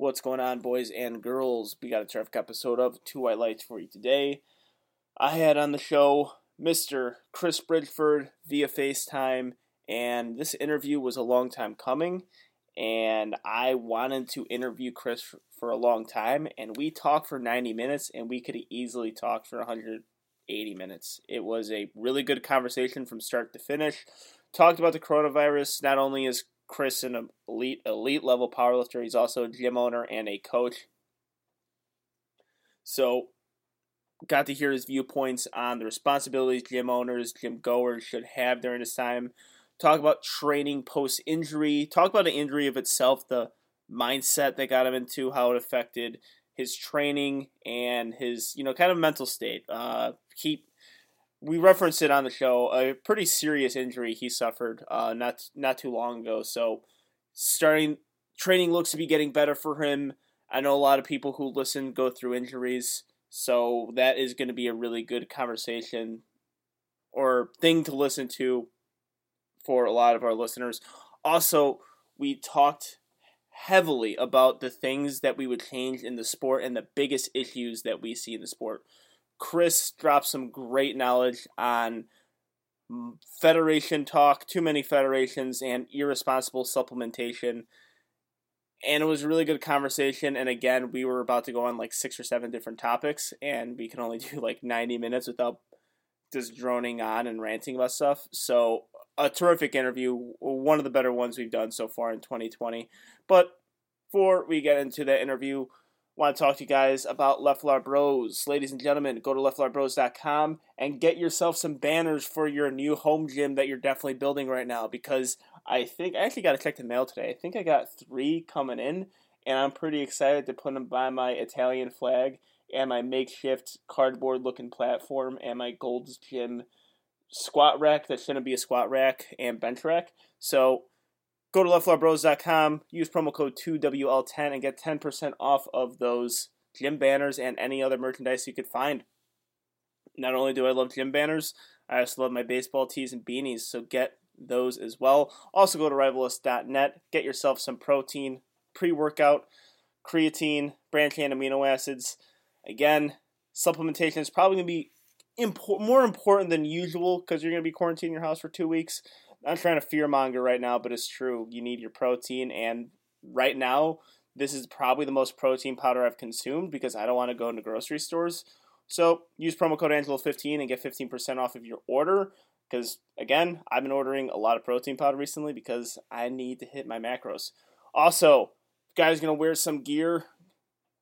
What's going on, boys and girls? We got a terrific episode of Two White Lights for you today. I had on the show Mr. Chris Bridgeford via FaceTime, and this interview was a long time coming. And I wanted to interview Chris for a long time, and we talked for 90 minutes, and we could easily talk for 180 minutes. It was a really good conversation from start to finish. Talked about the coronavirus. Not only is Chris an elite elite level powerlifter. He's also a gym owner and a coach. So got to hear his viewpoints on the responsibilities gym owners, gym goers should have during this time. Talk about training post injury. Talk about the injury of itself, the mindset that got him into, how it affected his training and his, you know, kind of mental state. Uh, keep we referenced it on the show. A pretty serious injury he suffered uh, not not too long ago. So starting training looks to be getting better for him. I know a lot of people who listen go through injuries, so that is going to be a really good conversation or thing to listen to for a lot of our listeners. Also, we talked heavily about the things that we would change in the sport and the biggest issues that we see in the sport. Chris dropped some great knowledge on federation talk, too many federations, and irresponsible supplementation. And it was a really good conversation. And again, we were about to go on like six or seven different topics, and we can only do like 90 minutes without just droning on and ranting about stuff. So, a terrific interview, one of the better ones we've done so far in 2020. But before we get into the interview, want to talk to you guys about Leflar Bros. Ladies and gentlemen, go to leflarbros.com and get yourself some banners for your new home gym that you're definitely building right now because I think I actually got to check the mail today. I think I got three coming in, and I'm pretty excited to put them by my Italian flag and my makeshift cardboard looking platform and my Gold's Gym squat rack that shouldn't be a squat rack and bench rack. So Go to leflarbros.com, use promo code 2WL10 and get 10% off of those gym banners and any other merchandise you could find. Not only do I love gym banners, I also love my baseball tees and beanies, so get those as well. Also go to rivalist.net, get yourself some protein, pre-workout, creatine, branched amino acids. Again, supplementation is probably going to be more important than usual because you're going to be quarantining your house for two weeks. I'm trying to fearmonger right now, but it's true. You need your protein, and right now, this is probably the most protein powder I've consumed because I don't want to go into grocery stores. So use promo code Angelo15 and get 15% off of your order. Because again, I've been ordering a lot of protein powder recently because I need to hit my macros. Also, guys gonna wear some gear,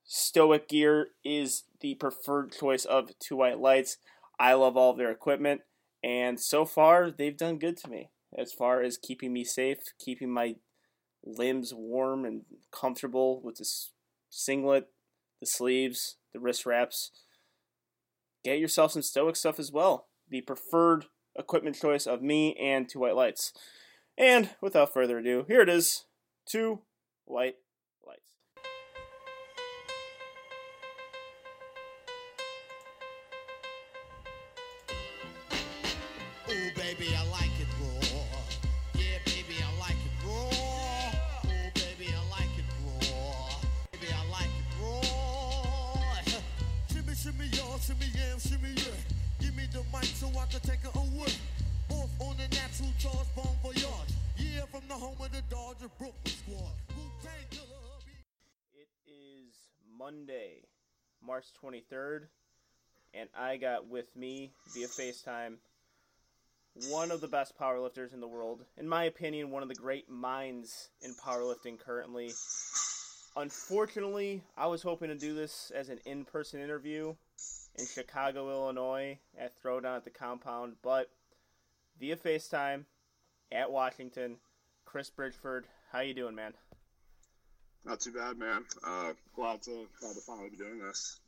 Stoic gear is the preferred choice of Two White Lights. I love all of their equipment, and so far they've done good to me as far as keeping me safe, keeping my limbs warm and comfortable with this singlet, the sleeves, the wrist wraps. Get yourself some Stoic stuff as well. The preferred equipment choice of me and Two White Lights. And without further ado, here it is Two White 23rd, and I got with me via FaceTime one of the best powerlifters in the world. In my opinion, one of the great minds in powerlifting currently. Unfortunately, I was hoping to do this as an in person interview, in Chicago, Illinois at Throwdown at the compound, but via FaceTime at Washington, Chris Bridgeford. How you doing, man? Not too bad, man. Uh, glad to glad to finally be doing this.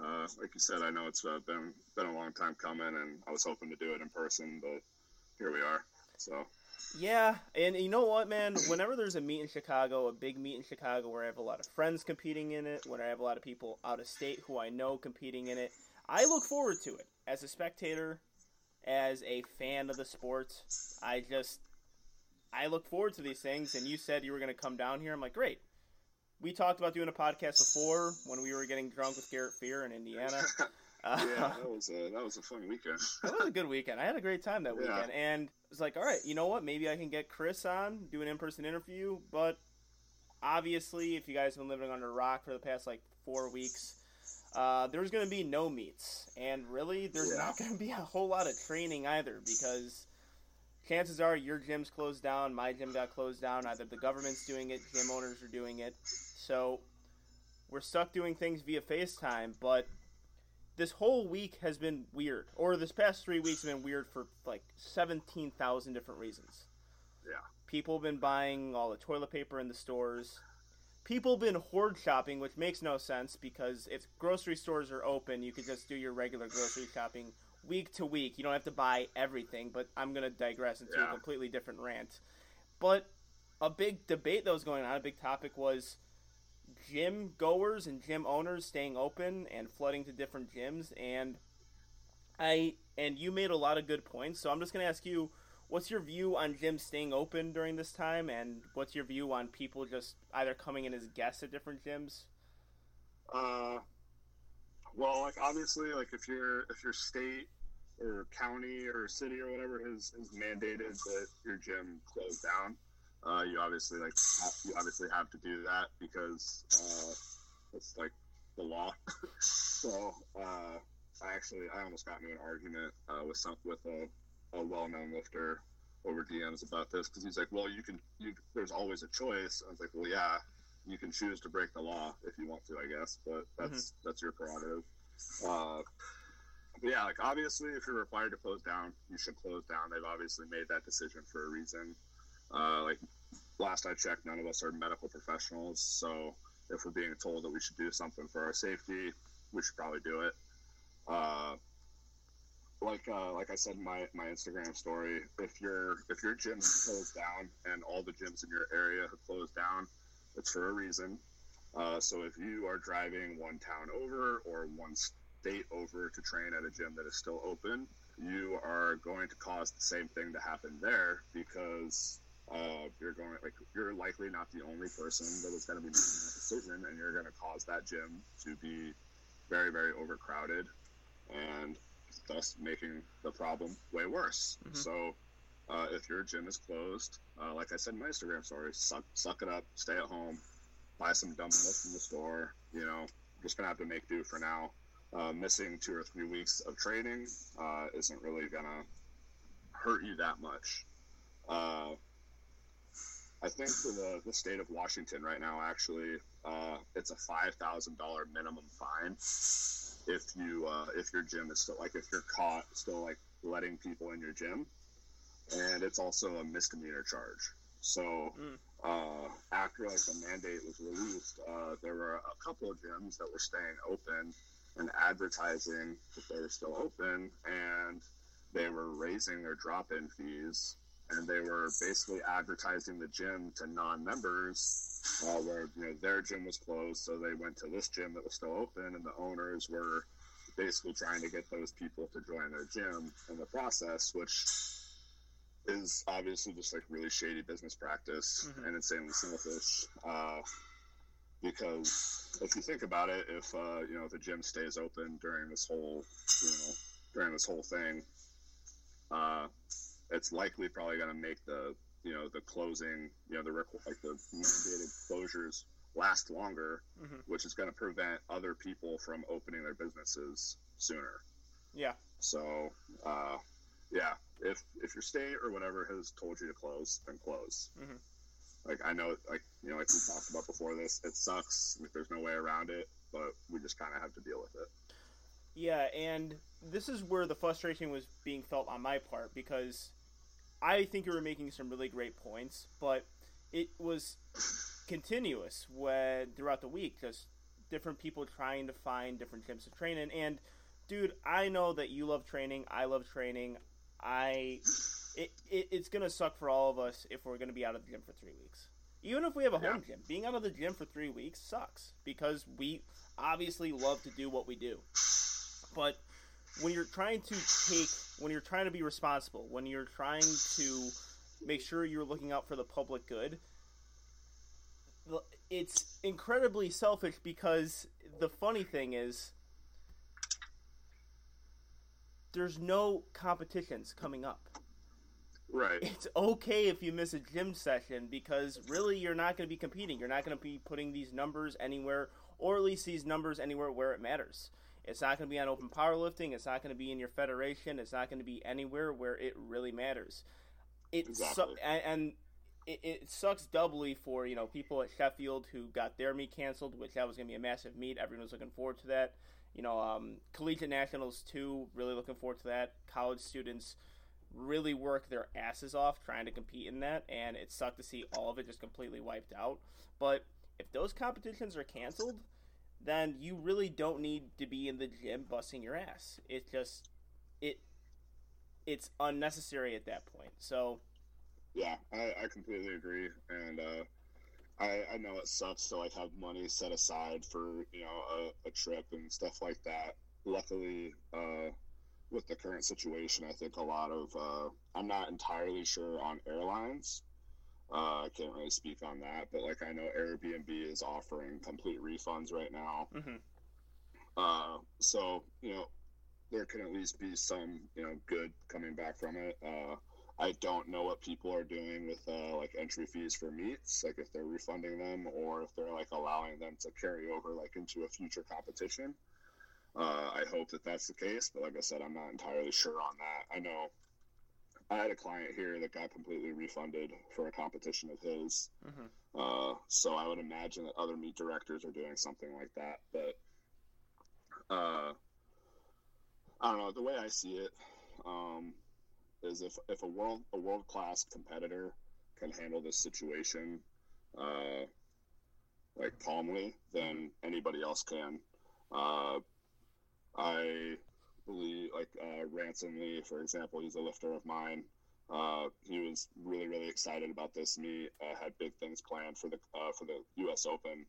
Uh, like you said, I know it's uh, been been a long time coming, and I was hoping to do it in person, but here we are. So yeah, and you know what, man? Whenever there's a meet in Chicago, a big meet in Chicago where I have a lot of friends competing in it, when I have a lot of people out of state who I know competing in it, I look forward to it. As a spectator, as a fan of the sport, I just I look forward to these things and you said you were going to come down here. I'm like, "Great. We talked about doing a podcast before when we were getting drunk with Garrett Fear in Indiana. Uh, yeah, that was a that was a fun weekend. that was a good weekend. I had a great time that Yeah. weekend, and it's like, all right, you know what? Maybe I can get Chris on, do an in-person interview. But obviously, if you guys have been living under a rock for the past like four weeks, uh, there's going to be no meets, and really, there's Yeah. not going to be a whole lot of training either because chances are your gym's closed down, my gym got closed down. Either the government's doing it, gym owners are doing it, so we're stuck doing things via FaceTime, but this whole week has been weird, or this past three weeks have been weird for like seventeen thousand different reasons. Yeah. People have been buying all the toilet paper in the stores. People have been hoard shopping, which makes no sense because if grocery stores are open, you could just do your regular grocery shopping week to week. You don't have to buy everything, but I'm going to digress into a completely different rant. But a big debate that was going on, a big topic was gym goers and gym owners staying open and flooding to different gyms. And I and you made a lot of good points. So I'm just going to ask you what's your view on gyms staying open during this time? And what's your view on people just either coming in as guests at different gyms? Uh, well, like obviously, like if your if your state or county or city or whatever has, has mandated that your gym close down, uh, you obviously like have, you obviously have to do that because uh, it's like the law. so uh, I actually I almost got into an argument uh, with some with a, a well known lifter over DMs about this because he's like, well, you can you there's always a choice. I was like, well, yeah, you can choose to break the law if you want to, I guess, but that's that's your prerogative. Uh, but yeah, like obviously, if you're required to close down, you should close down. They've obviously made that decision for a reason. Uh, like last I checked, none of us are medical professionals, so if we're being told that we should do something for our safety, we should probably do it. Uh, like uh, like I said in my, my Instagram story, if your if your gym closed down and all the gyms in your area have closed down, it's for a reason. Uh, so if you are driving one town over or one state over to train at a gym that is still open, you are going to cause the same thing to happen there because uh, you're going like you're likely not the only person that is going to be making that decision, and you're going to cause that gym to be very very overcrowded, and thus making the problem way worse. Mhm. So. Uh, if your gym is closed, uh, like I said in my Instagram story, suck, suck it up, stay at home, buy some dumbbells from the store. You know, just gonna have to make do for now. Uh, missing two or three weeks of training uh, isn't really gonna hurt you that much. Uh, I think for the, the state of Washington right now, actually, uh, it's a five thousand dollar minimum fine if you if your gym is still like if you're caught still like letting people in your gym, and it's also a misdemeanor charge. So Mm. uh, after like the mandate was released, uh, there were a couple of gyms that were staying open and advertising that they were still open, and they were raising their drop-in fees, and they were basically advertising the gym to non-members, uh, where you know their gym was closed, so they went to this gym that was still open, and the owners were basically trying to get those people to join their gym in the process, which is obviously just like really shady business practice Mhm. and insanely selfish. Uh, because if you think about it, if uh, you know the gym stays open during this whole, you know, during this whole thing, uh, it's likely probably going to make the you know the closing, you know, the requ- like the mandated closures last longer, Mhm. which is going to prevent other people from opening their businesses sooner. yeah So, uh, yeah, if if your state or whatever has told you to close, then close. Mhm. Like I know, like you know, like we talked about before this, it sucks. Like, there's no way around it, but we just kind of have to deal with it. Yeah, and this is where the frustration was being felt on my part because I think you were making some really great points, but it was continuous when throughout the week, just different people trying to find different gyms to train in. And dude, I know that you love training. I love training. I it, it it's gonna suck for all of us if we're gonna be out of the gym for three weeks. Even if we have a home Yeah. gym, being out of the gym for three weeks sucks because we obviously love to do what we do. But when you're trying to take, when you're trying to be responsible, when you're trying to make sure you're looking out for the public good, it's incredibly selfish because the funny thing is there's no competitions coming up. Right. It's okay if you miss a gym session because really you're not going to be competing. You're not going to be putting these numbers anywhere, or at least these numbers anywhere where it matters. It's not going to be on open powerlifting. It's not going to be in your federation. It's not going to be anywhere where it really matters. It Exactly. su- and, and it, it sucks doubly for you know people at Sheffield who got their meet canceled, which that was going to be a massive meet. Everyone was looking forward to that. You know, um, collegiate nationals too. Really looking forward to that. College students really work their asses off trying to compete in that, and it sucked to see all of it just completely wiped out. But if those competitions are canceled, then you really don't need to be in the gym busting your ass. It's just it it's unnecessary at that point. So Yeah, I, I completely agree, and uh, I I know it sucks to like have money set aside for you know a, a trip and stuff like that. Luckily, uh, with the current situation, I think a lot of uh, I'm not entirely sure on airlines. Uh, I can't really speak on that, but like I know Airbnb is offering complete refunds right now. mhm. Uh, so you know, there can at least be some you know good coming back from it. Uh, I don't know what people are doing with uh, like entry fees for meets, like if they're refunding them or if they're like allowing them to carry over like into a future competition. Uh, I hope that that's the case, but like I said, I'm not entirely sure on that. I know I had a client here that got completely refunded for a competition of his. Mhm. Uh, so I would imagine that other meet directors are doing something like that. But uh, I don't know. The way I see it um, is if if a world a world class competitor can handle this situation uh, like calmly, then anybody else can. Uh, I believe like uh, Ransom Lee, for example, he's a lifter of mine. Uh, he was really really excited about this meet. Uh, had big things planned for the uh, for the U.S. Open,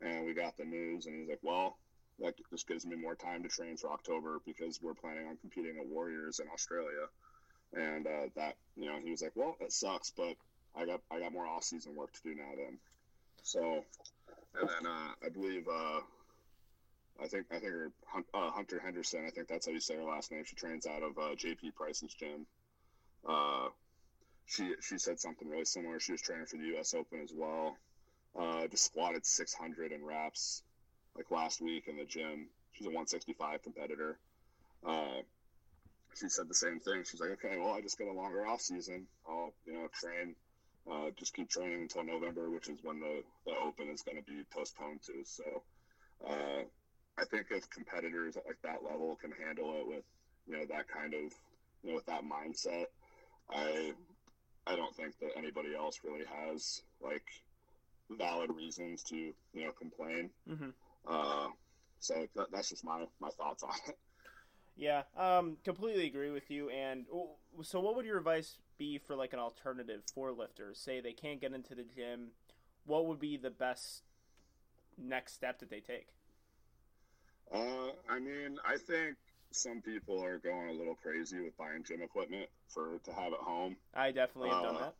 and we got the news, and he's like, "Well, that just gives me more time to train for October because we're planning on competing at Warriors in Australia." And uh, that you know, he was like, "Well, that sucks, but I got I got more off season work to do now then." So, and then uh, I believe uh, I think I think uh, Hunter Henderson. I think that's how you say her last name. She trains out of uh, JP Price's gym. Uh, she she said something really similar. She was training for the U.S. Open as well. Uh, just squatted 600 in reps like last week in the gym. She's a 165 competitor. She said the same thing. She's like, okay, well, I just get a longer off season. I'll you know train, uh, just keep training until November, which is when the, the Open is going to be postponed to. So. Uh, I think if competitors at like that level can handle it with you know that kind of you know with that mindset, I I don't think that anybody else really has like valid reasons to you know complain. Mhm. Uh, so that, that's just my my thoughts on it. Yeah, um, completely agree with you. And so, what would your advice be for like an alternative for lifters? Say they can't get into the gym, what would be the best next step that they take? Uh, I mean, I think some people are going a little crazy with buying gym equipment for to have at home. I definitely have done Uh, that.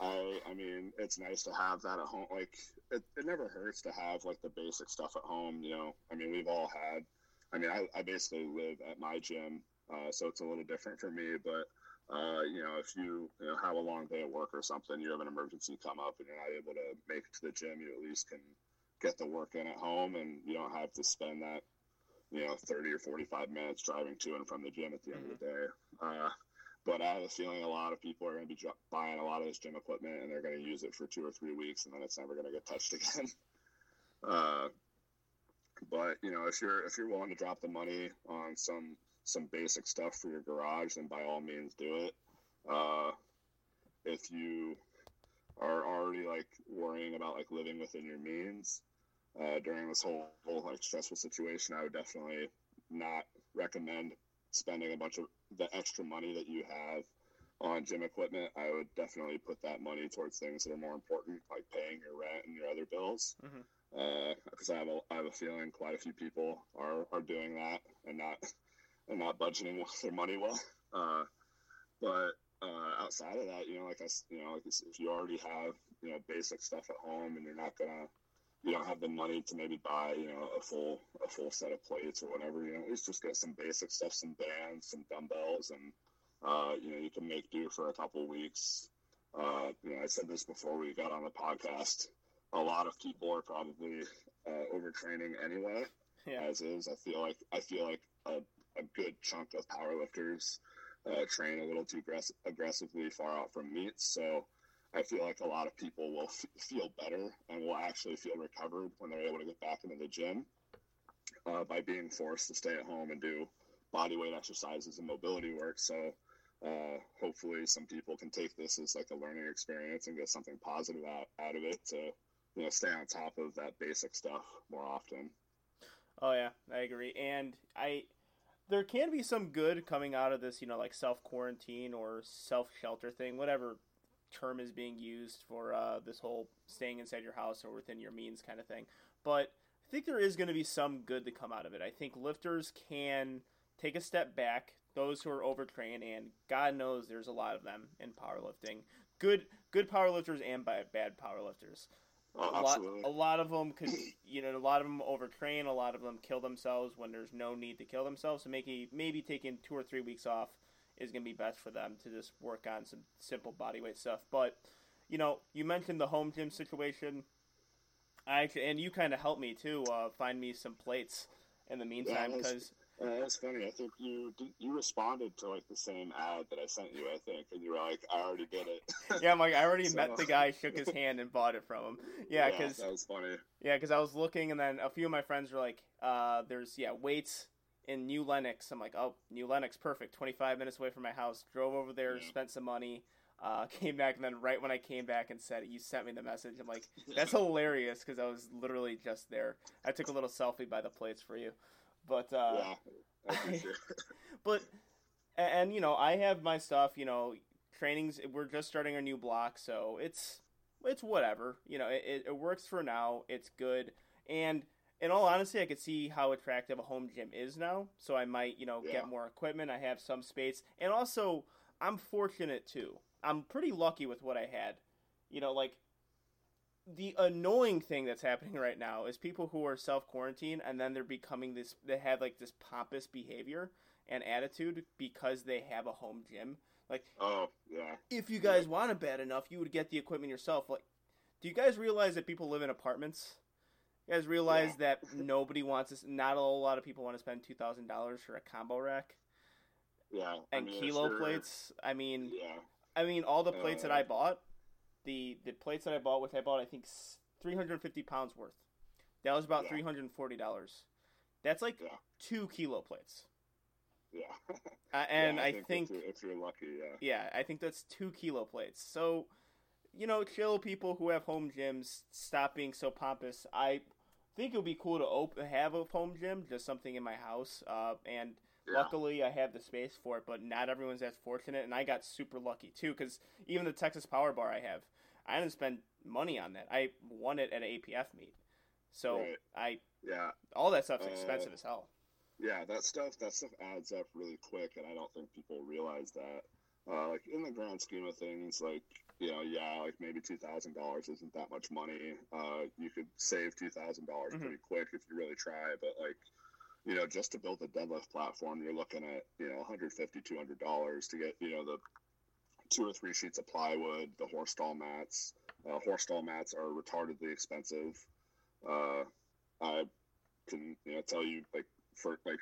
I I mean, it's nice to have that at home. Like, it, it never hurts to have like the basic stuff at home. You know, I mean, we've all had. I mean, I, I basically live at my gym, uh, so it's a little different for me. But uh, you know, if you you know have a long day at work or something, you have an emergency come up, and you're not able to make it to the gym, you at least can get the work in at home, and you don't have to spend that you know 30 or 45 minutes driving to and from the gym at the end of the day. Uh, but I have a feeling a lot of people are going to be buying a lot of this gym equipment and they're going to use it for two or three weeks and then it's never going to get touched again. Uh, but you know, if you're if you're willing to drop the money on some some basic stuff for your garage, then by all means do it. Uh, if you are already like worrying about like living within your means uh, during this whole, whole like stressful situation, I would definitely not recommend spending a bunch of the extra money that you have on gym equipment. I would definitely put that money towards things that are more important, like paying your rent and your other bills. Because I have a I have a feeling quite a few people are, are doing that and not and not budgeting their money well. Uh, but uh, outside of that, you know, like I, you know, like if you already have you know basic stuff at home, and you're not gonna you don't have the money to maybe buy you know a full a full set of plates or whatever. You know, at least just get some basic stuff, some bands, some dumbbells, and uh, you know you can make do for a couple weeks. Uh, you know, I said this before we got on the podcast. A lot of people are probably uh, overtraining anyway Yeah. as is. I feel like I feel like a, a good chunk of powerlifters uh, train a little too aggress- aggressively far out from meets. So I feel like a lot of people will f- feel better and will actually feel recovered when they're able to get back into the gym uh, by being forced to stay at home and do body weight exercises and mobility work. So. Uh, hopefully, some people can take this as like a learning experience and get something positive out, out of it to, you know, stay on top of that basic stuff more often. Oh yeah, I agree. And I there can be some good coming out of this, you know, like self quarantine or self shelter thing, whatever term is being used for uh, this whole staying inside your house or within your means kind of thing. But I think there is going to be some good to come out of it. I think lifters can take a step back. Those who are overtrained, and God knows there's a lot of them in powerlifting. Good, good powerlifters and bad bad powerlifters Oh, a lot, a lot of them could, you know, a lot of them overtrain. A lot of them kill themselves when there's no need to kill themselves. So maybe maybe taking two or three weeks off is going to be best for them to just work on some simple bodyweight stuff. But you know, you mentioned the home gym situation. I actually, and you kind of helped me too. Uh, find me some plates in the meantime because Uh, that's funny. I think you you responded to like the same ad that I sent you. I think, and you were like, "I already did it." yeah, I'm like I already So- met the guy, shook his hand, and bought it from him. Yeah, because that was funny. Yeah, because I was looking, and then a few of my friends were like, uh, "There's yeah weights in New Lenox." I'm like, "Oh, New Lenox, perfect. 25 minutes away from my house." Drove over there, Yeah. spent some money, uh, came back, and then right when I came back and said, "You sent me the message," I'm like, "That's hilarious," because I was literally just there. I took a little selfie by the plates for you, but uh, yeah, I but and, and you know i have my stuff you know trainings we're just starting a new block so it's it's whatever you know it, it works for now it's good. And in all honesty i could see how attractive a home gym is now so i might you know Yeah. get more equipment i have some space and also i'm fortunate too. I'm pretty lucky with what i had. You know like the annoying thing that's happening right now is people who are self quarantine and then they're becoming this they have like this pompous behavior and attitude because they have a home gym. Like Oh yeah, if you guys want it bad enough, you would get the equipment yourself. Like do you guys realize that people live in apartments? You guys realize Yeah. that nobody wants this not a lot of people want to spend two thousand dollars for a combo rack yeah. I and mean, kilo plates. I mean Yeah, I mean, all the plates that Uh, I bought, the the plates that I bought, which I bought, I think three hundred fifty pounds worth. That was about Yeah. three hundred and forty dollars. That's like Yeah. two kilo plates, yeah. uh, and Yeah, I, think, if, you're, if you're lucky, yeah. yeah, I think that's two kilo plates. So, you know, chill people who have home gyms, stop being so pompous. I think it would be cool to op- have a home gym, just something in my house, uh, and. Luckily, I have the space for it, but not everyone's as fortunate, and I got super lucky too. Because even the Texas Power Bar I have, I didn't spend money on that. I won it at an APF meet, so Right. I Yeah, all that stuff's Uh, expensive as hell. yeah. That stuff, that stuff adds up really quick, and I don't think people realize that. Uh, like in the grand scheme of things, like you know, yeah, like maybe two thousand dollars isn't that much money. Uh, you could save two thousand dollars Mhm. pretty quick if you really try. But like, you know, just to build a deadlift platform, you're looking at you know, 150 200 dollars to get you know the two or three sheets of plywood, the horse stall mats. Uh, horse stall mats are retardedly expensive. Uh, I can you know tell you like for like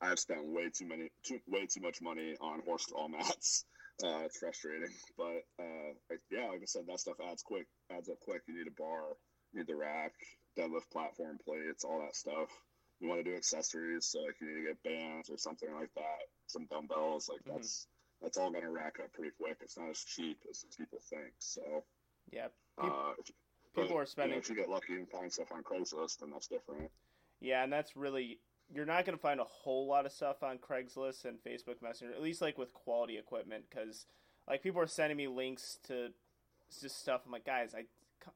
I've spent way too many too way too much money on horse stall mats. Uh, it's frustrating, but uh, like, yeah, like I said, that stuff adds quick adds up quick. You need a bar, you need the rack, deadlift platform plates, all that stuff. You want to do accessories, so like you need to get bands or something like that, some dumbbells. Like Mhm. that's that's all gonna rack up pretty quick. It's not as cheap as people think. So Yeah, uh, if, people but, are spending. You know, if you get lucky and find stuff on Craigslist, then that's different. Yeah, and that's really you're not going to find a whole lot of stuff on Craigslist and Facebook Messenger, at least like with quality equipment, because like people are sending me links to just stuff. I'm like, guys, I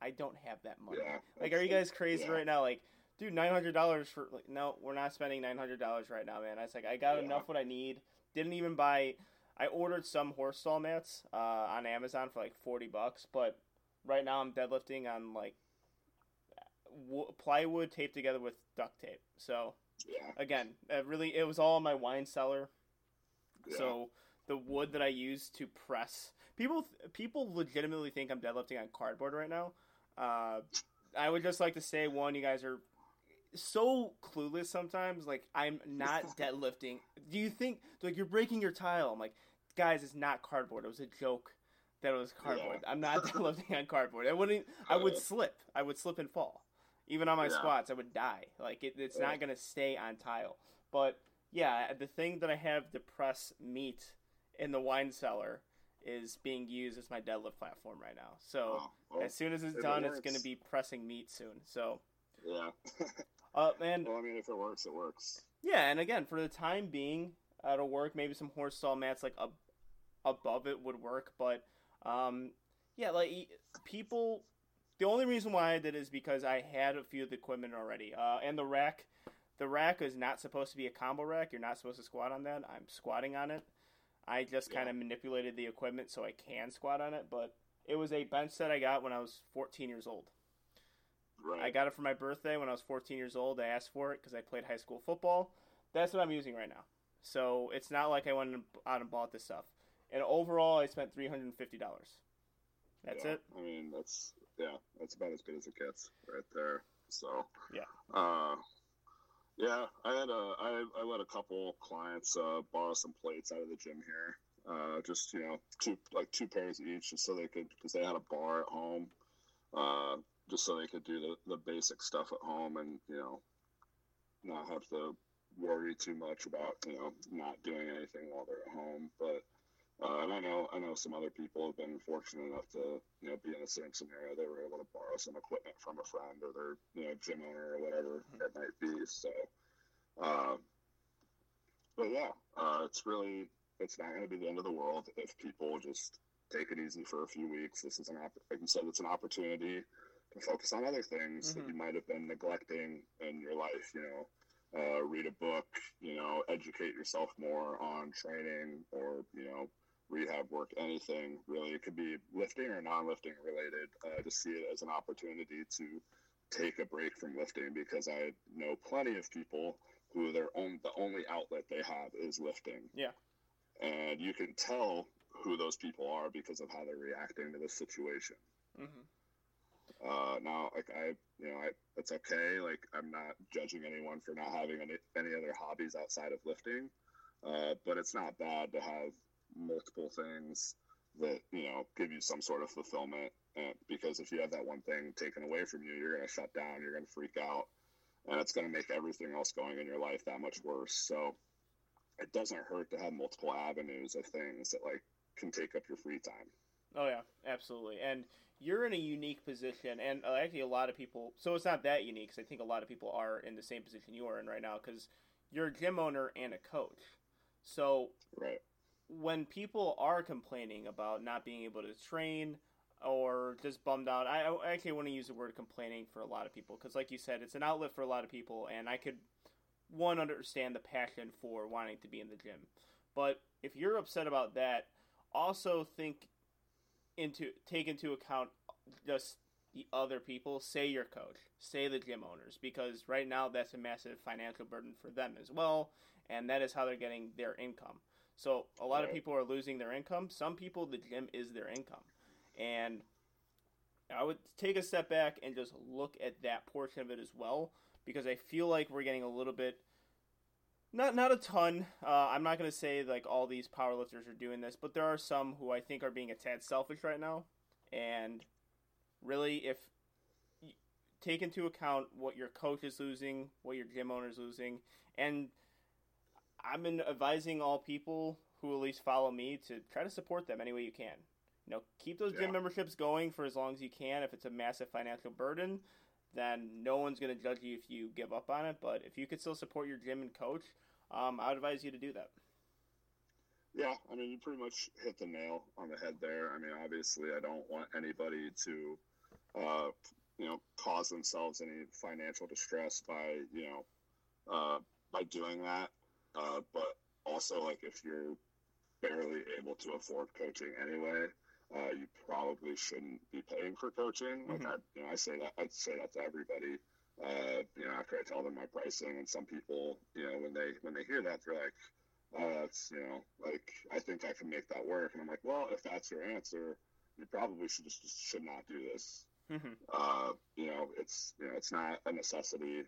I don't have that money. Yeah, Like, are you guys crazy yeah. right now? Like, dude, nine hundred dollars for like, no, we're not spending nine hundred dollars right now, man. I was like, I got Yeah. enough what I need. Didn't even buy. I ordered some horse stall mats uh, on Amazon for like forty bucks, but right now I'm deadlifting on like w- plywood taped together with duct tape. So Yeah. again, it really it was all in my wine cellar. Yeah. So the wood that I use to press people people legitimately think I'm deadlifting on cardboard right now. Uh, I would just like to say one, you guys are so clueless sometimes. Like I'm not deadlifting. Do you think like you're breaking your tile? I'm like, guys, it's not cardboard. It was a joke that it was cardboard. Yeah. I'm not deadlifting on cardboard. I wouldn't. I would slip. I would slip and fall. Even on my Yeah. squats, I would die. Like it, it's Yeah. not gonna stay on tile. But yeah, the thing that I have to press meat in the wine cellar is being used as my deadlift platform right now. So Oh, well, as soon as it's it done, it's going to be pressing meat soon. So, Yeah. uh, and well, I mean, if it works, it works. yeah, and again, for the time being, it'll work. Maybe some horse stall mats like above it would work, but um, yeah, like people. The only reason why I did is because I had a few of the equipment already, uh, and the rack. The rack is not supposed to be a combo rack. You're not supposed to squat on that. I'm squatting on it. I just kind of manipulated the equipment so I can squat on it, but it was a bench set I got when I was 14 years old. Right. I got it for my birthday when I was 14 years old. I asked for it because I played high school football. That's what I'm using right now. So it's not like I went out and bought this stuff. And overall, I spent $350. That's Yeah, it. I mean, that's yeah, that's about as good as it gets right there. So Yeah. uh, yeah, I had a I, I let a couple clients uh, borrow some plates out of the gym here. Uh, just you know, two like two pairs each, just so they could because they had a bar at home. Uh, just so they could do the, the basic stuff at home and you know not have to worry too much about you know not doing anything while they're at home but uh, and I know I know some other people have been fortunate enough to you know be in the same scenario. They were able to borrow some equipment from a friend or their you know gym owner or whatever it might be. So, uh, but yeah, uh, it's really it's not going to be the end of the world if people just take it easy for a few weeks. This is an like you said, it's an opportunity to focus on other things that Mhm. you might have been neglecting in your life. You know, uh, read a book. You know, educate yourself more on training or you know rehab work, anything really. It could be lifting or non-lifting related. Uh, to see it as an opportunity to take a break from lifting because I know plenty of people who their own the only outlet they have is lifting. Yeah. And you can tell who those people are because of how they're reacting to the situation. hmm Uh, now, like I, you know, I it's okay. Like I'm not judging anyone for not having any any other hobbies outside of lifting, uh, but it's not bad to have multiple things that you know give you some sort of fulfillment. Because if you have that one thing taken away from you, you're going to shut down. You're going to freak out, and it's going to make everything else going in your life that much worse. So it doesn't hurt to have multiple avenues of things that like can take up your free time. Oh yeah, absolutely. And you're in a unique position, and uh, actually a lot of people. So it's not that unique, because I think a lot of people are in the same position you are in right now, because you're a gym owner and a coach. So Right. when people are complaining about not being able to train or just bummed out, I, I actually want to use the word complaining for a lot of people because, like you said, it's an outlet for a lot of people, and I could one understand the passion for wanting to be in the gym, but if you're upset about that, also think into take into account just the other people, say your coach, say the gym owners, because right now that's a massive financial burden for them as well, and that is how they're getting their income. So a lot of people are losing their income. Some people, the gym is their income, and I would take a step back and just look at that portion of it as well, because I feel like we're getting a little bit. Not not a ton. Uh, I'm not going to say like all these powerlifters are doing this, but there are some who I think are being a tad selfish right now. And really, if you take into account what your coach is losing, what your gym owner is losing, and I've been advising all people who at least follow me to try to support them any way you can. You know, keep those Yeah. gym memberships going for as long as you can. If it's a massive financial burden, then no one's going to judge you if you give up on it. But if you could still support your gym and coach, um, I would advise you to do that. Yeah, I mean, you pretty much hit the nail on the head there. I mean, obviously, I don't want anybody to, uh, you know, cause themselves any financial distress by, you know, uh, by doing that. Uh, but also, like, if you're barely able to afford coaching anyway, uh, you probably shouldn't be paying for coaching. Like Mhm. I, you know, I say that I say that to everybody. Uh, you know, after I tell them my pricing, and some people, you know, when they when they hear that, they're like, "Oh, that's you know, like I think I can make that work." And I'm like, "Well, if that's your answer, you probably should just, just should not do this." Mhm. Uh, you know, it's you know, it's not a necessity.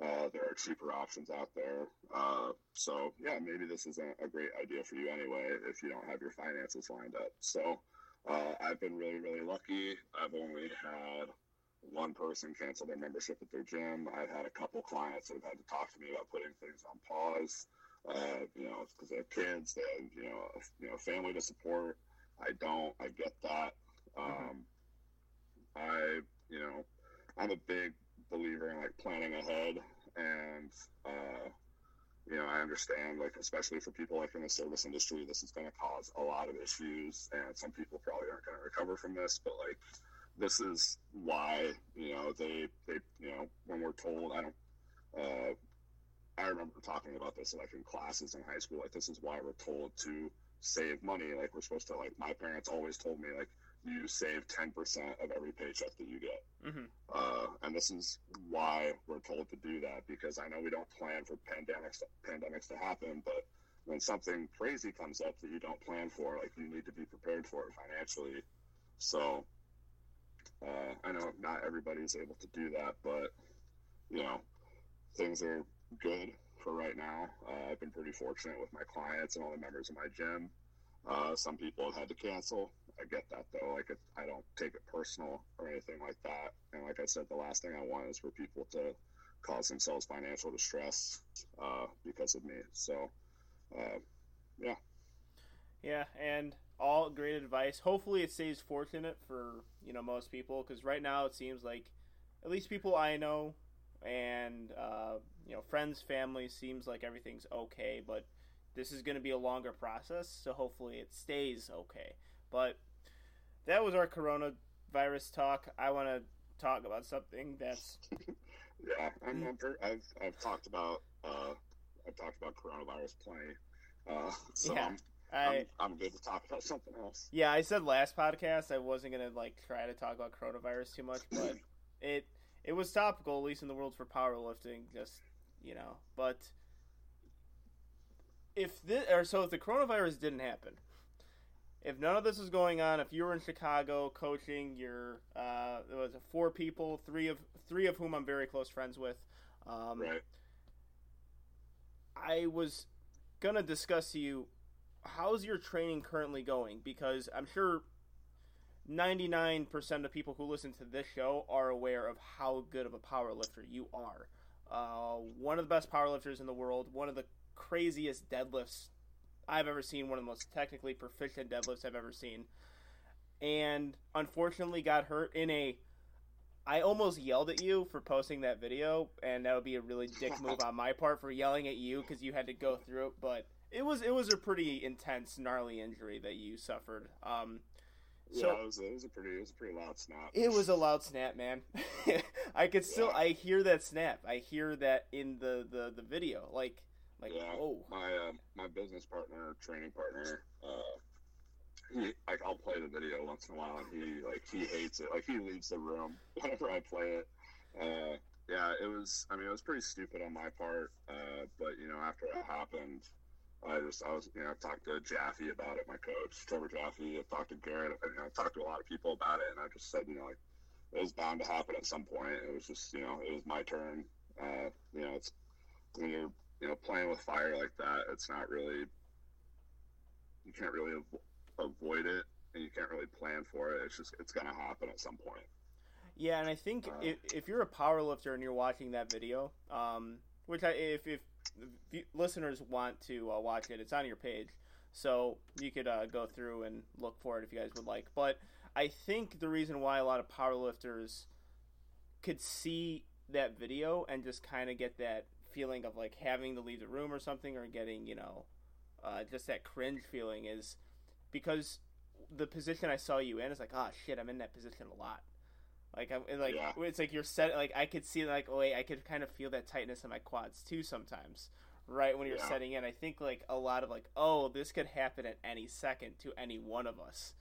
Uh, there are cheaper options out there. Uh, so yeah, maybe this isn't a great idea for you anyway if you don't have your finances lined up. So uh, I've been really, really lucky. I've only had one person cancel their membership at their gym. I've had a couple clients that have had to talk to me about putting things on pause. Uh, you know, because they have kids, they have you know, a, you know, family to support. I don't. I get that. Um, I, you know, I'm a big believer in like planning ahead, and uh, you know, I understand like especially for people like in the service industry, this is going to cause a lot of issues, and some people probably aren't going to recover from this. But like, this is why you know they they you know when we're told I don't. Uh, I remember talking about this like in classes in high school. Like this is why we're told to save money. Like we're supposed to like my parents always told me like you save ten percent of every paycheck that you get. Mhm. Uh, and this is why we're told to do that because I know we don't plan for pandemics pandemics to happen, but when something crazy comes up that you don't plan for, like you need to be prepared for it financially. So I know not everybody's able to do that, but you know things are good for right now. Uh, I've been pretty fortunate with my clients and all the members of my gym. Uh, some people have had to cancel. I get that though. Like I don't take it personal or anything like that. And like I said, the last thing I want is for people to cause themselves financial distress uh, because of me. So, uh, yeah, Yeah, and all great advice. Hopefully, it stays fortunate for you know most people because right now it seems like at least people I know and uh, you know friends, family seems like everything's okay. But this is going to be a longer process, so hopefully it stays okay. But that was our coronavirus talk. I want to talk about something that's yeah. I'm, I'm per- I've I've talked about uh, I've talked about coronavirus plenty. Uh, so Yeah. I'm, I. I'm I'm good to talk about something else. Yeah, I said last podcast I wasn't gonna like try to talk about coronavirus too much, but it it was topical, at least in the world for powerlifting. Just you know, but if this or so if the coronavirus didn't happen, if none of this was going on, if you were in Chicago coaching, you're uh, there was four people, three of three of whom I'm very close friends with. Um, Right. I was gonna discuss to you how's your training currently going because I'm sure 99% of people who listen to this show are aware of how good of a power lifter you are. Uh, one of the best power lifters in the world, one of the craziest deadlifts I've ever seen, one of the most technically proficient deadlifts I've ever seen. And unfortunately got hurt in a I almost yelled at you for posting that video, and that would be a really dick move on my part for yelling at you because you had to go through it. But it was it was a pretty intense, gnarly injury that you suffered. Um, so yeah, it was, it was a pretty it was a pretty loud snap. it was a loud snap, man. I could still Yeah. I hear that snap. I hear that in the the, the video. Like like Yeah, whoa. my uh, my business partner, training partner, uh, he like I'll play the video once in a while, and he like he hates it. Like he leaves the room whenever I play it. Uh, yeah, it was. I mean, it was pretty stupid on my part. Uh, but you know, after it happened, I just I was you know I talked to Jaffe about it, my coach Trevor Jaffe. I talked to Garrett. I, you know, I talked to a lot of people about it, and I just said you know like it was bound to happen at some point. It was just you know it was my turn. Uh, you know, it's when you're you know playing with fire like that, it's not really you can't really avo- avoid it, and you can't really plan for it. It's just it's gonna happen at some point. Yeah, and I think Uh, if, if you're a power lifter and you're watching that video, um, which I, if, if listeners want to uh, watch it, it's on your page, so you could uh, go through and look for it if you guys would like. But I think the reason why a lot of power lifters could see that video and just kind of get that feeling of like having to leave the room or something, or getting you know, uh, just that cringe feeling is because the position I saw you in is like, ah, shit, I'm in that position a lot. Like I'm like Yeah. it's like you're set. Like I could see like oh wait, I could kind of feel that tightness in my quads too sometimes. Right when you're Yeah. setting in, I think like a lot of like oh this could happen at any second to any one of us.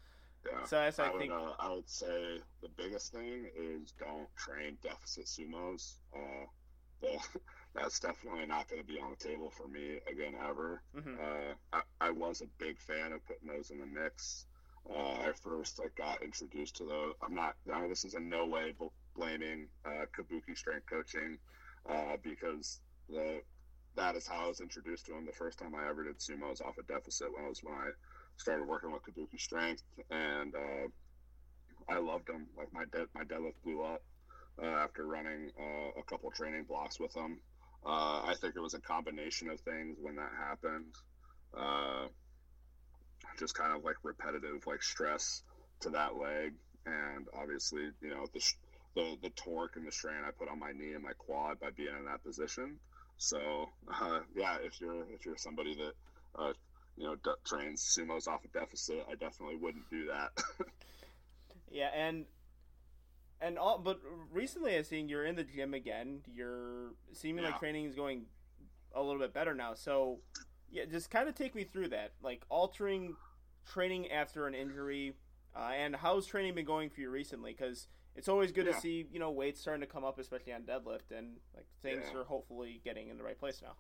Yeah. So that's I, I would, think uh, I would say the biggest thing is don't train deficit sumos. Uh, that's definitely not going to be on the table for me again ever. mhm. Uh, I, I was a big fan of putting those in the mix. Uh, I first like got introduced to those. I'm not. I this is in no way bl- blaming uh, Kabuki strength coaching uh, because the that is how I was introduced to them. The first time I ever did sumo was off a deficit when I was when I started working with Kabuki strength, and uh, I loved them. Like my dead my deadlift blew up uh, after running uh, a couple training blocks with them. Uh, I think it was a combination of things when that happened. Just kind of like repetitive, like stress to that leg, and obviously, you know, the the the torque and the strain I put on my knee and my quad by being in that position. So, uh, yeah, if you're if you're somebody that uh, you know d- trains sumos off a deficit, I definitely wouldn't do that. Yeah, and and all, but recently I've seen you're in the gym again. You're seeming like training is going a little bit better now. So, yeah, just kind of take me through that, like altering training after an injury, uh, and how's training been going for you recently? Because it's always good Yeah. to see you know weights starting to come up, especially on deadlift, and like things Yeah. are hopefully getting in the right place now.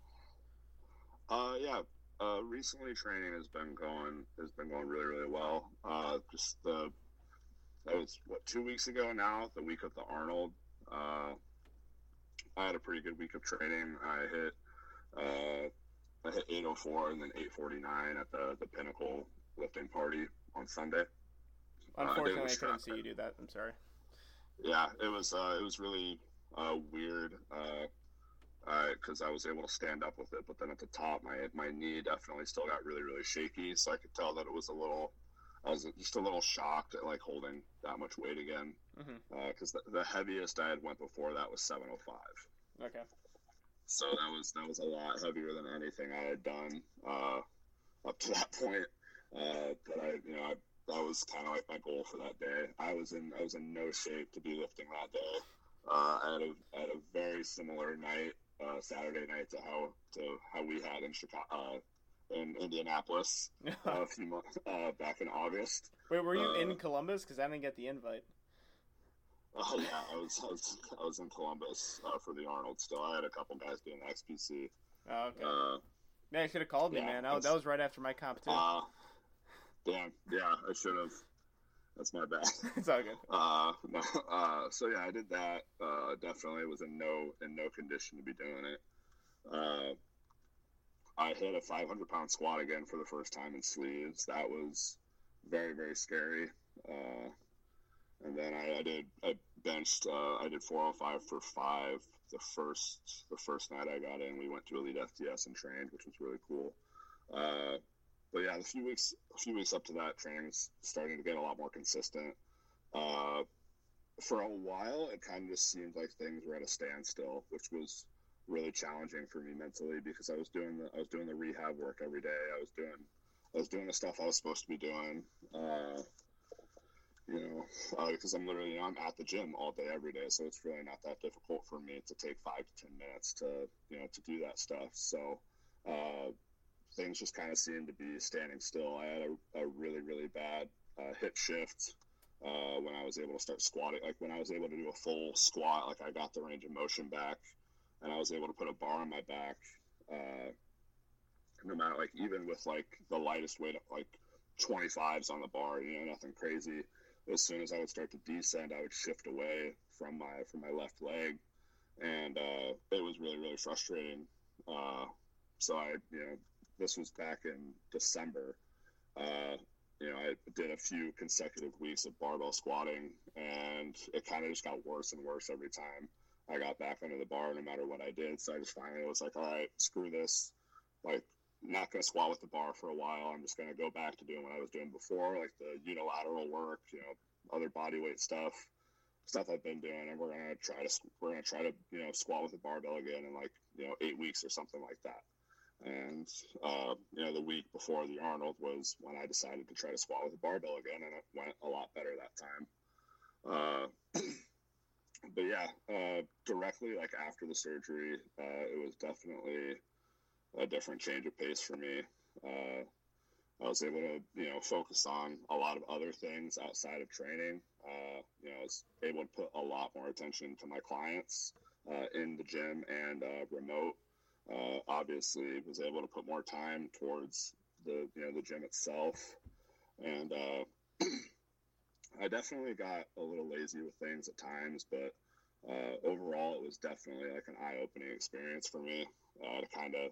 Uh, yeah. Uh, recently, training has been going has been going really really well. Uh, just the that was what two weeks ago now, the week of the Arnold. Uh, I had a pretty good week of training. I hit uh, I hit 804 and then 849 at the the Pinnacle lifting party on Sunday. Uh, Unfortunately, I was couldn't see you do that. I'm sorry. yeah, it was uh, it was really uh, weird uh, uh, because I was able to stand up with it, but then at the top, my my knee definitely still got really really shaky, so I could tell that it was a little. I was just a little shocked at like holding that much weight again mm-hmm. because the, the heaviest I had went before that was 705. Okay. So that was that was a lot heavier than anything I had done uh, up to that point. Uh, but I, you know, I, that was kind of like my goal for that day. I was in I was in no shape to be lifting that day. Uh, I had a I had a very similar night uh, Saturday night to how to how we had in Chicago uh, in Indianapolis uh, a few months uh, back in August. Wait, were you in Columbus? Because I didn't get the invite. Oh yeah, I was I was, I was in Columbus uh, for the Arnold. Still, I had a couple guys doing XPC. Oh, okay. Uh, yeah, you should have called me, yeah, man. That, that was right after my comp too. Uh, damn. Yeah, I should have. That's my bad. it's all good. Uh, no, uh, so yeah, I did that. Uh, definitely was in no in no condition to be doing it. Uh, I hit a 500 pound squat again for the first time in sleeves. That was very very scary. Uh, and then I, I did I benched uh, I did 405 for five the first the first night I got in. We went to Elite FTS and trained, which was really cool. Uh, but yeah, a few weeks a few weeks up to that, training was starting to get a lot more consistent. Uh, for a while, it kind of just seemed like things were at a standstill, which was really challenging for me mentally because I was doing the I was doing the rehab work every day. I was doing I was doing the stuff I was supposed to be doing. Uh, you know, uh, because I'm literally I'm at the gym all day every day, so it's really not that difficult for me to take five to ten minutes to you know to do that stuff. So uh, things just kind of seemed to be standing still. I had a, a really really bad uh, hip shift uh, when I was able to start squatting. Like when I was able to do a full squat, like I got the range of motion back, and I was able to put a bar on my back. Uh, no matter like even with like the lightest weight, like 25s on the bar, you know, nothing crazy. As soon as I would start to descend, I would shift away from my from my left leg, and uh, it was really really frustrating. Uh, so I, you know, this was back in December. Uh, you know, I did a few consecutive weeks of barbell squatting, and it kind of just got worse and worse every time I got back under the bar, no matter what I did. So I just finally was like, all right, screw this. Like, not going to squat with the bar for a while. I'm just going to go back to doing what I was doing before, like the unilateral work, you know, other body weight stuff, stuff I've been doing, and we're going to try to we're going to try to you know squat with the barbell again in like you know eight weeks or something like that. And uh, you know, the week before the Arnold was when I decided to try to squat with the barbell again, and it went a lot better that time. Uh, but yeah, uh, directly like after the surgery, uh, it was definitely a different change of pace for me. Uh, I was able to, you know, focus on a lot of other things outside of training. Uh, you know, I was able to put a lot more attention to my clients uh, in the gym and uh, remote. Uh, obviously, was able to put more time towards the, you know, the gym itself, and uh, I definitely got a little lazy with things at times, but overall, it was definitely like an eye-opening experience for me to kind of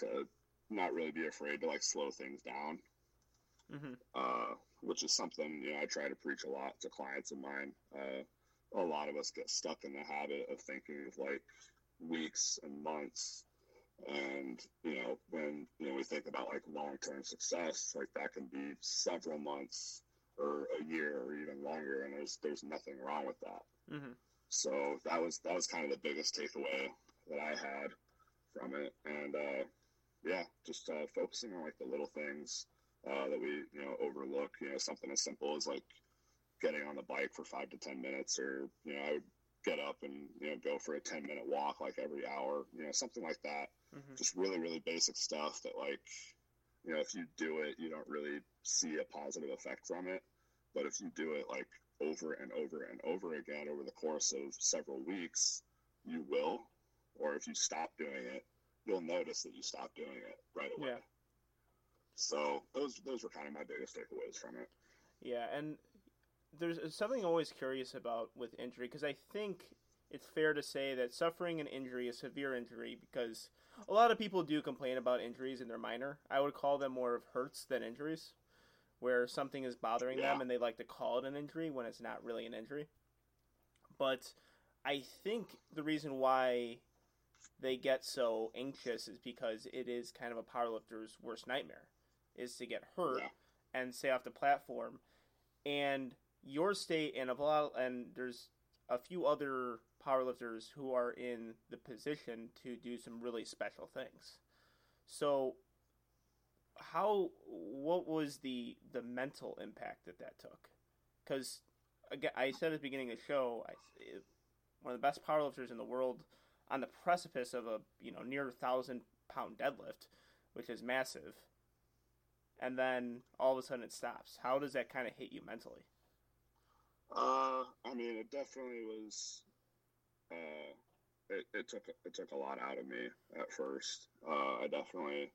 to not really be afraid to like slow things down, Mm-hmm. uh, which is something you know I try to preach a lot to clients of mine. Uh, a lot of us get stuck in the habit of thinking of like weeks and months, and you know when you know we think about like long-term success, like that can be several months or a year or even longer, and there's there's nothing wrong with that. Mm-hmm. So that was that was kind of the biggest takeaway that I had from it, and uh, yeah, just uh, focusing on like the little things uh, that we you know overlook. You know, something as simple as like getting on the bike for five to ten minutes, or you know, I would get up and you know go for a ten minute walk like every hour. You know, something like that. Mm-hmm. Just really really basic stuff that like you know if you do it, you don't really see a positive effect from it, but if you do it like over and over and over again over the course of several weeks, you will. Or if you stop doing it, you'll notice that you stop doing it right away. Yeah. So those those were kind of my biggest takeaways from it. Yeah, and there's uh, something I'm always curious about with injury because I think it's fair to say that suffering an injury, a severe injury, because a lot of people do complain about injuries and they're minor. I would call them more of hurts than injuries, where something is bothering them and they like to call it an injury when it's not really an injury. But I think the reason why they get so anxious is because it is kind of a powerlifter's worst nightmare is to get hurt Yeah. and stay off the platform. And your state and a lot and there's a few other powerlifters who are in the position to do some really special things. So how what was the the mental impact that that took? Because again i said at the beginning of the show I, one of the best powerlifters in the world on the precipice of a you know near thousand pound deadlift which is massive and then all of a sudden it stops how does that kind of hit you mentally Uh, I mean, it definitely was. Uh, it, it took it took a lot out of me at first. Uh, I definitely,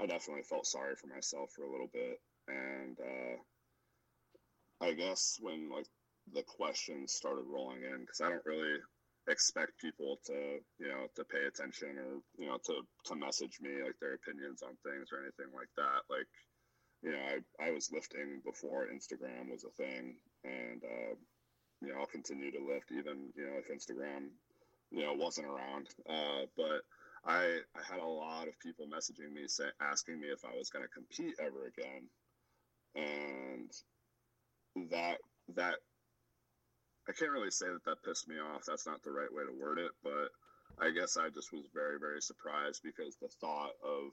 I definitely felt sorry for myself for a little bit, and uh, I guess when like the questions started rolling in, because I don't really expect people to you know to pay attention or you know to to message me like their opinions on things or anything like that. Like, you know, I I was lifting before Instagram was a thing, and uh, you know I'll continue to lift even you know if Instagram you know wasn't around. Uh, but I I had a lot of people messaging me say, asking me if I was going to compete ever again, and that that I can't really say that that pissed me off. That's not the right way to word it, but I guess I just was very very surprised because the thought of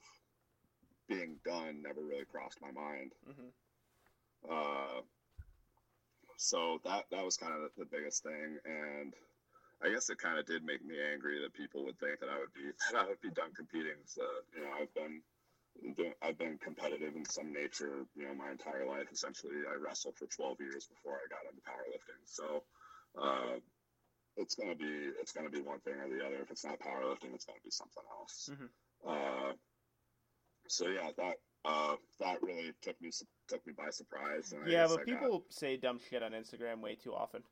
being done never really crossed my mind. mm-hmm. Uh, so that that was kind of the, the biggest thing, and I guess it kind of did make me angry that people would think that I would be that I would be done competing. So you know, I've been I've been competitive in some nature, you know, my entire life. Essentially, I wrestled for 12 years before I got into powerlifting. So uh, it's gonna be it's gonna be one thing or the other. If it's not powerlifting, it's gonna be something else. Mhm. Uh, so yeah, that uh, that really took me took me by surprise. And yeah but I got- people say dumb shit on instagram way too often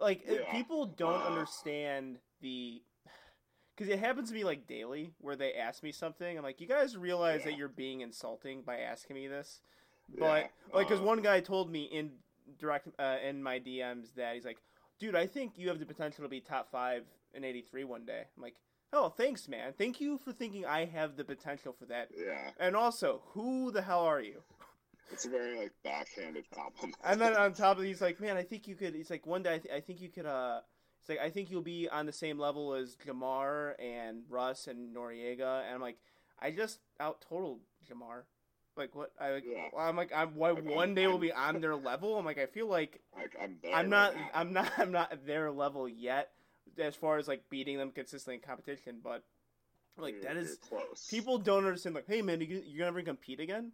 like Yeah. people don't Uh. understand the because it happens to me like daily where they ask me something i'm like you guys realize that you're being insulting by asking me this but Yeah, like because uh, one guy told me in direct uh, in my dms that he's like dude i think you have the potential to be top five in 83 one day i'm like oh thanks man thank you for thinking i have the potential for that yeah, and also who the hell are you it's a very like backhanded compliment. and then on top of it, he's like, man, I think you could. He's like, one day, I, th- I think you could. uh It's like, I think you'll be on the same level as Jamar and Russ and Noriega. And I'm like, I just out totaled Jamar. Like what? I like. Yeah. I'm like, I'm what, Like, one I'm- day we'll I'm- be on their level. I'm like, I feel like like, I'm I'm not. now. I'm not. I'm not at their level yet, as far as like beating them consistently in competition. But like that close. people don't understand. Like, hey man, you, you're gonna ever compete again?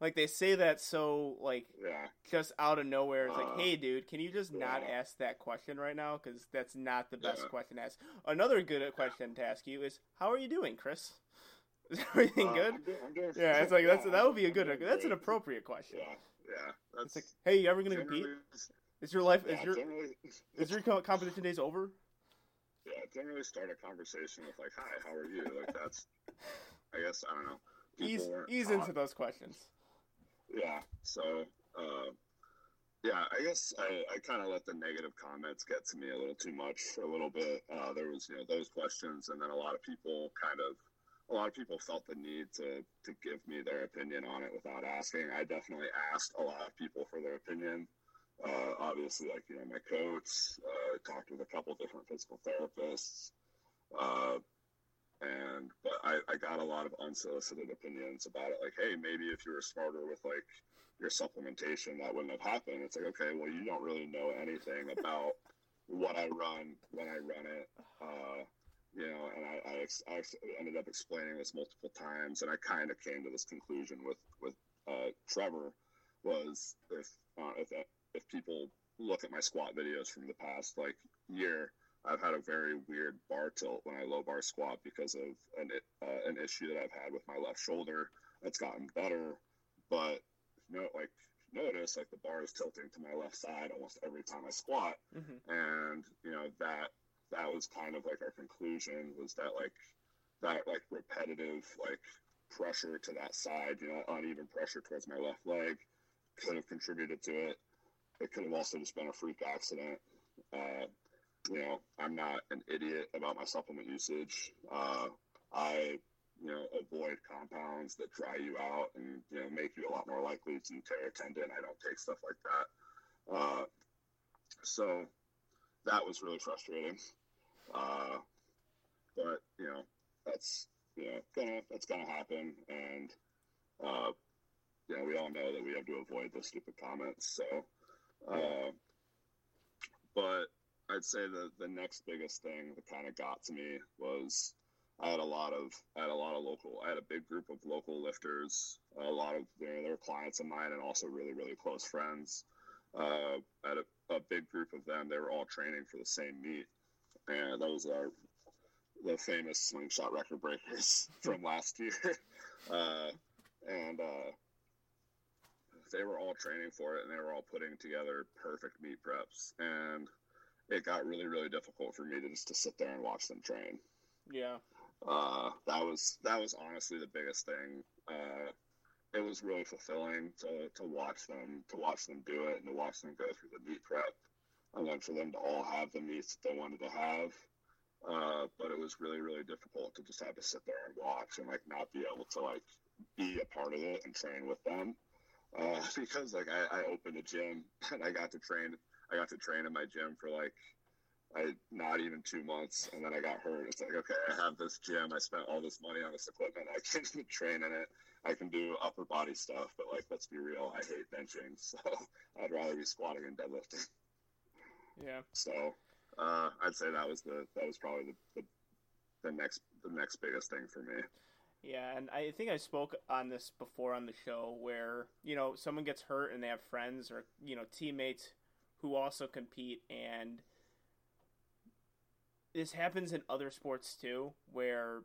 Like they say that so like Yeah, just out of nowhere. It's Uh, like, hey, dude, can you just not ask that question right now? Because that's not the best Yeah. question to ask. Another good question to ask you is, how are you doing, Chris? Is everything Uh, good? I'm doing, I'm doing, Yeah, it's like that's that would be a good. That's an appropriate question. Yeah, yeah. That's It's like, hey, you ever gonna compete? Is your life yeah, is your is your competition days over? yeah, generally start a conversation with like, "Hi, how are you?" Like that's, I guess I don't know. Ease ease into those questions. Yeah. So, uh, yeah, I guess I, I kind of let the negative comments get to me a little too much for a little bit. Uh, there was, you know, those questions, and then a lot of people kind of, a lot of people felt the need to to give me their opinion on it without asking. I definitely asked a lot of people for their opinion. Uh, obviously, like you know, my coach uh, talked with a couple different physical therapists. Uh, and but I, I got a lot of unsolicited opinions about it like hey maybe if you were smarter with like your supplementation that wouldn't have happened it's like okay well you don't really know anything about what i run when i run it uh, you know and I, I, ex- I ended up explaining this multiple times and i kind of came to this conclusion with with uh, trevor was if uh, if if people look at my squat videos from the past like year I've had a very weird bar tilt when I low bar squat because of an uh, an issue that I've had with my left shoulder. That's gotten better, but no, like notice like the bar is tilting to my left side almost every time I squat, hmm and you know that that was kind of like our conclusion was that like that like repetitive like pressure to that side, you know, uneven pressure towards my left leg could have contributed to it. It could have also just been a freak accident. Uh, you know, I'm not an idiot about my supplement usage. Uh, I, you know, avoid compounds that dry you out and, you know, make you a lot more likely to tear a tendon. I don't take stuff like that. Uh, so that was really frustrating. Uh, but, you know, that's, you know, gonna, that's gonna happen. And, uh, you know, we all know that we have to avoid those stupid comments. So, uh, but I'd say the the next biggest thing that kind of got to me was I had a lot of I had a lot of local I had a big group of local lifters, a lot of you their their clients of mine, and also really really close friends. Uh, I had a, a big group of them. They were all training for the same meet, and was our the famous slingshot record breakers from last year. Uh, and uh, they were all training for it, and they were all putting together perfect meet preps, and it got really really difficult for me to just to sit there and watch them train. Yeah. uh, that was that was honestly the biggest thing. Uh, it was really fulfilling to, to watch them to watch them do it and to watch them go through the meet prep and then for them to all have the meets that they wanted to have uh, but it was really really difficult to just have to sit there and watch and like not be able to like be a part of it and train with them uh, because like I, I opened a gym and I got to train I got to train in my gym for like I not even two months, and then I got hurt. It's like, okay, I have this gym. I spent all this money on this equipment. I can train in it. I can do upper body stuff, but like, let's be real. I hate benching, so I'd rather be squatting and deadlifting. Yeah. So uh, I'd say that was the that was probably the, the the next the next biggest thing for me. Yeah, and I think I spoke on this before on the show where, you know, someone gets hurt and they have friends or, you know, teammates who also compete and this happens in other sports too where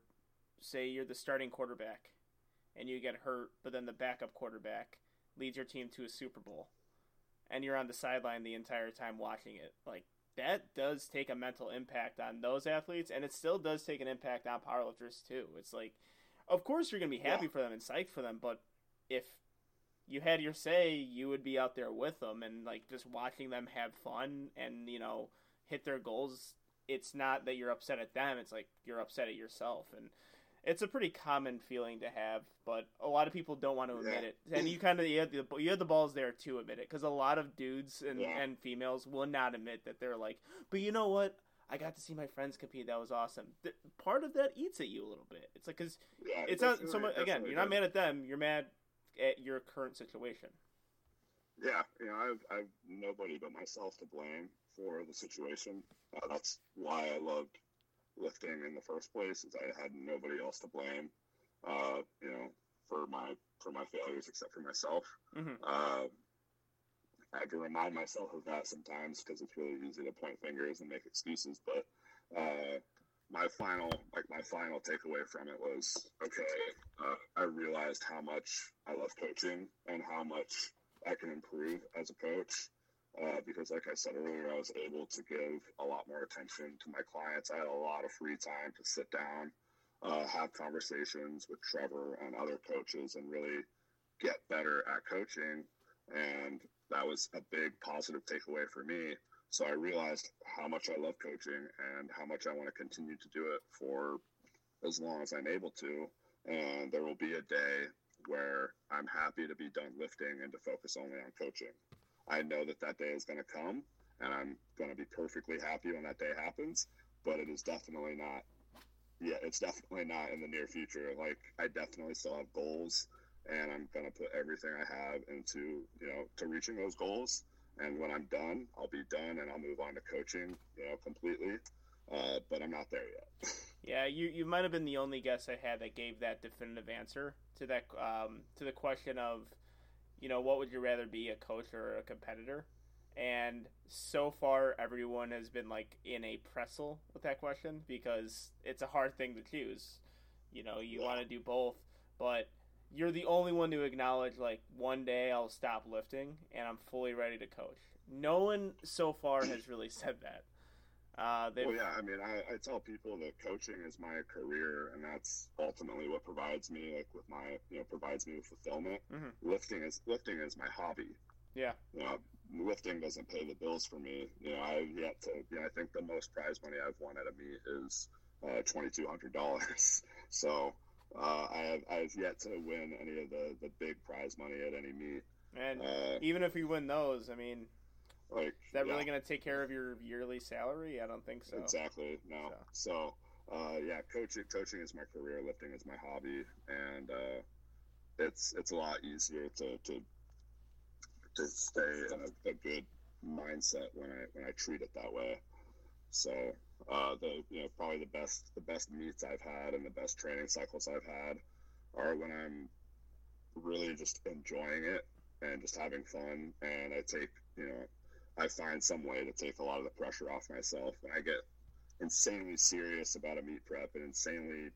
say you're the starting quarterback and you get hurt, but then the backup quarterback leads your team to a Super Bowl and you're on the sideline the entire time watching it. Like that does take a mental impact on those athletes and it still does take an impact on powerlifters too. It's like of course you're going to be happy Yeah. for them and psyched for them, but if you had your say, you would be out there with them and like just watching them have fun and you know hit their goals. It's not that you're upset at them; it's like you're upset at yourself, and it's a pretty common feeling to have. But a lot of people don't want to admit Yeah. it, and you kind of you have the you had the balls there to admit it because a lot of dudes and Yeah. and females will not admit that they're like, but you know what? I got to see my friends compete. That was awesome. Th- part of that eats at you a little bit. It's like because Yeah, it's not so much. Again, you're not mad at them. You're mad at your current situation. Yeah, you know, I've I've nobody but myself to blame for the situation. Uh, that's why I loved lifting in the first place. Is I had nobody else to blame. Uh, you know, for my for my failures, except for myself. hmm Uh, I have to remind myself of that sometimes because it's really easy to point fingers and make excuses. But uh, my final, like my final takeaway from it was, okay, uh, I realized how much I love coaching and how much I can improve as a coach. Uh, because, like I said earlier, I was able to give a lot more attention to my clients. I had a lot of free time to sit down, uh, have conversations with Trevor and other coaches, and really get better at coaching. And that was a big positive takeaway for me. So I realized how much I love coaching and how much I want to continue to do it for as long as I'm able to. And there will be a day where I'm happy to be done lifting and to focus only on coaching. I know that that day is going to come and I'm going to be perfectly happy when that day happens, but it is definitely not. Yeah, it's definitely not in the near future. Like I definitely still have goals and I'm going to put everything I have into, you know, to reaching those goals. And when I'm done, I'll be done and I'll move on to coaching, you know, completely. Uh, but I'm not there yet. Yeah, you you might have been the only guest I had that gave that definitive answer to that um, to the question of, you know, what would you rather be, a coach or a competitor? And so far, everyone has been like in a pretzel with that question because it's a hard thing to choose. You know, you Yeah. want to do both, but you're the only one to acknowledge like one day I'll stop lifting and I'm fully ready to coach. No one so far has really said that. Uh, Well, yeah, I mean, I, I tell people that coaching is my career, and that's ultimately what provides me, like with my, you know, provides me with fulfillment. Mhm. Lifting is lifting is my hobby. yeah, You know, lifting doesn't pay the bills for me. You know, I've yet to. You know, I think the most prize money I've won at a meet is uh, twenty two hundred dollars. So uh, I have I have yet to win any of the the big prize money at any meet. and Uh, even if you win those, I mean, like, is that yeah. really going to take care of your yearly salary? I don't think so. Exactly. No. So, uh, yeah, coaching coaching is my career. Lifting is my hobby, and uh, it's it's a lot easier to to to stay in a, a good mindset when I when I treat it that way. So, uh, the you know probably the best the best meets I've had and the best training cycles I've had are when I'm really just enjoying it and just having fun, and I take you know I find some way to take a lot of the pressure off myself. And I get insanely serious about a meet prep and insanely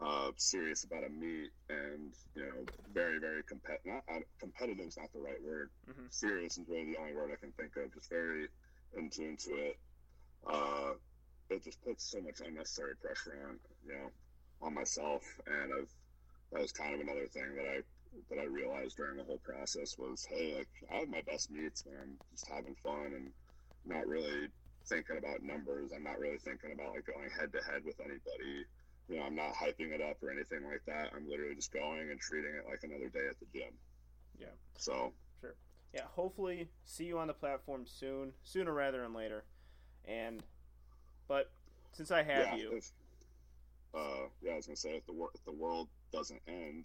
uh, serious about a meet and you know, very very compet. Not uh, competitive is not the right word. Mhm. Serious is really the only word I can think of. Just very in tune to it. Uh, it just puts so much unnecessary pressure on you know on myself, and I've that was kind of another thing that I that I realized during the whole process was, hey, like I have my best meets when I'm just having fun and not really thinking about numbers. I'm not really thinking about like going head to head with anybody. You know, I'm not hyping it up or anything like that. I'm literally just going and treating it like another day at the gym. Yeah. So Sure. Yeah, hopefully see you on the platform soon, sooner rather than later. And but since I have yeah, you, if, uh, yeah, I was gonna say if the if the world doesn't end,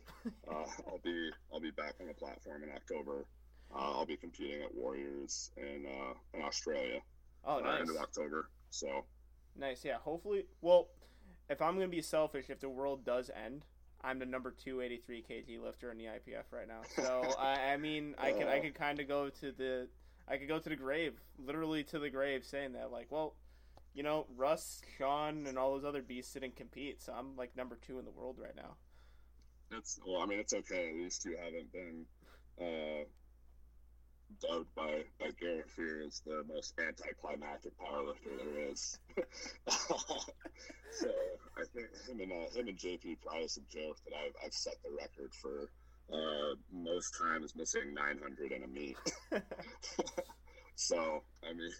uh, I'll be I'll be back on the platform in October. Uh, I'll be competing at Warriors in uh, in Australia oh uh, nice, end of October. So nice, yeah. Hopefully, well, if I'm gonna be selfish, if the world does end, I'm the number 283 kg lifter in the IPF right now. So I, I mean, I could I could kind of go to the I could go to the grave, literally to the grave, saying that like, well, you know, Russ, Sean, and all those other beasts didn't compete, so I'm like number two in the world right now. It's well, I mean, it's okay. At least you haven't been uh, dubbed by by Garrett Fear as the most anticlimactic powerlifter there is. so I think him and uh, him and JP Price have joked that I've I've set the record for uh, most times missing 900 in a meet. so I mean,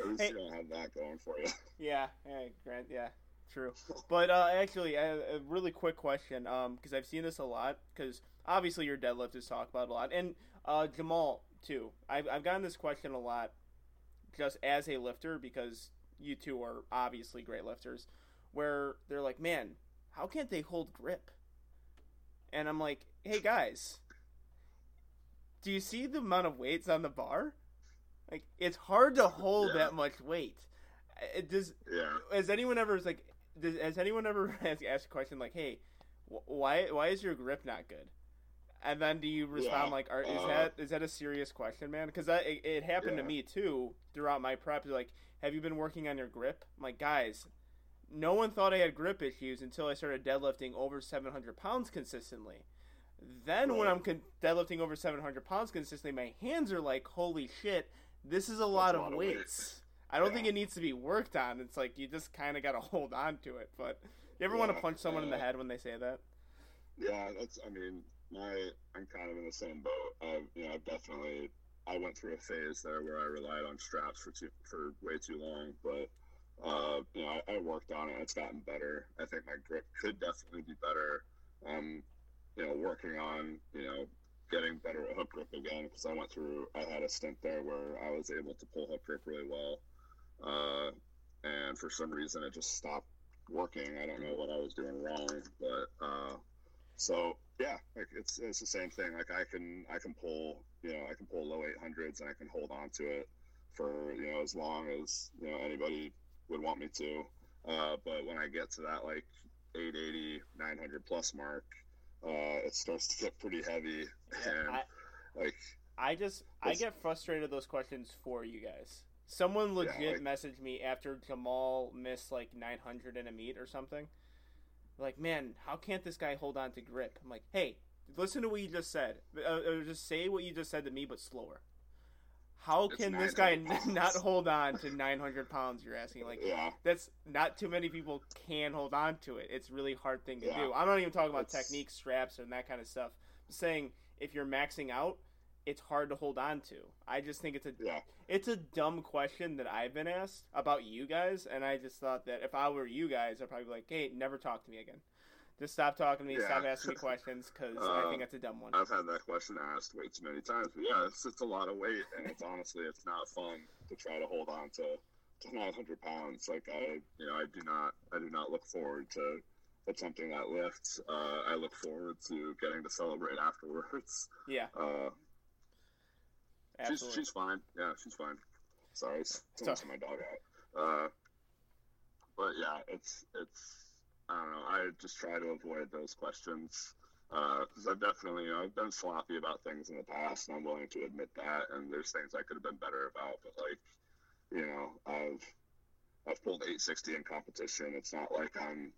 at least Hey. you don't have that going for you. Yeah, hey, Grant, yeah, true. But uh, actually, a, a really quick question, um, because I've seen this a lot. Because obviously your deadlift is talked about a lot, and uh, Jamal too. I've I've gotten this question a lot, just as a lifter, because you two are obviously great lifters. Where they're like, man, how can't they hold grip? And I'm like, hey guys, do you see the amount of weights on the bar? Like, it's hard to hold Yeah. that much weight. It does Yeah. has anyone ever like does, has anyone ever asked, asked a question like hey "Wh- why why is your grip not good? And then do you respond Yeah, like, Are, is uh, that is that a serious question, man? Because it, it happened to me too throughout my prep. Like, have you been working on your grip? I'm like, guys, no one thought I had grip issues until I started deadlifting over 700 pounds consistently. Then when I'm con- deadlifting over 700 pounds consistently, my hands are like, holy shit, this is a lot a of lot of weight. weights. I don't think it needs to be worked on. It's like you just kind of got to hold on to it. But you ever want to punch someone in the uh, head when they say that? Yeah, that's. I mean, my I'm kind of in the same boat. I've you know I've definitely I went through a phase there where I relied on straps for too for way too long, but uh, you know I, I worked on it. It's gotten better. I think my grip could definitely be better. Um, you know, working on you know getting better at hook grip again because I went through. I had a stint there where I was able to pull hook grip really well, uh, and for some reason it just stopped working. I don't know what I was doing wrong, but uh, so yeah, like it's it's the same thing. Like I can I can pull you know I can pull low eight hundreds and I can hold on to it for you know as long as you know anybody would want me to. Uh, but when I get to that like 880 900 plus mark, uh, it starts to get pretty heavy and I, like I just I get frustrated with those questions for you guys. Someone legit like- messaged me after Jamal missed like 900 in a meet or something. Like, man, how can't this guy hold on to grip? I'm like, hey, listen to what you just said. Uh, uh, just say what you just said to me, but slower. How can this guy pounds. not hold on to 900 pounds? You're asking, like, yeah that's not too many people can hold on to it. It's a really hard thing to Yeah. do. I'm not even talking about It's- technique, straps, and that kind of stuff. I'm saying if you're maxing out, it's hard to hold on to. I just think it's a yeah it's a dumb question that I've been asked about you guys, and I just thought that if I were you guys, I'd probably be like, hey, never talk to me again. Just stop talking to me. Yeah. Stop asking me questions because I Uh, think that's a dumb one. I've had that question asked way too many times, but yeah, it's, it's a lot of weight, and it's honestly, it's not fun to try to hold on to, to 900 pounds. Like I, you know, I do not, I do not look forward to attempting that lift. Uh, I look forward to getting to celebrate afterwards. yeah, Uh, absolutely. she's fine. Yeah, she's fine. Sorry, someone's my dog out. Uh, but yeah, it's it's. I don't know. I just try to avoid those questions because I've definitely, you know, I've been sloppy about things in the past, and I'm willing to admit that. And there's things I could have been better about, but like, you know, I've I've pulled 860 in competition. It's not like I'm,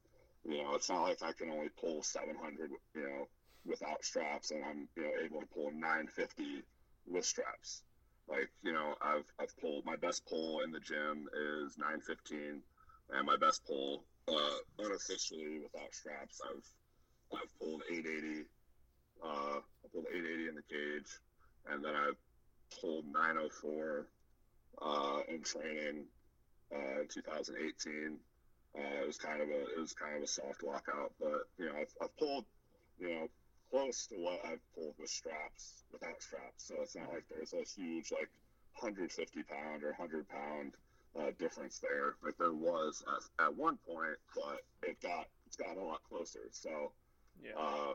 you know, it's not like I can only pull 700, you know, without straps, and I'm, you know, able to pull 950 with straps. Like, you know, I've I've pulled my best pull in the gym is 915, and my best pull uh, unofficially without straps, I've I've pulled 880. Uh, I pulled 880 in the cage, and then I've pulled 904 uh, in training uh, in 2018. Uh, it was kind of a it was kind of a soft walkout, but you know I've, I've pulled you know close to what I've pulled with straps without straps. So it's not like there's a huge like 150 pound or 100 pound uh, difference there. Like there was at, at one point, but it got it's got a lot closer. So, yeah. uh,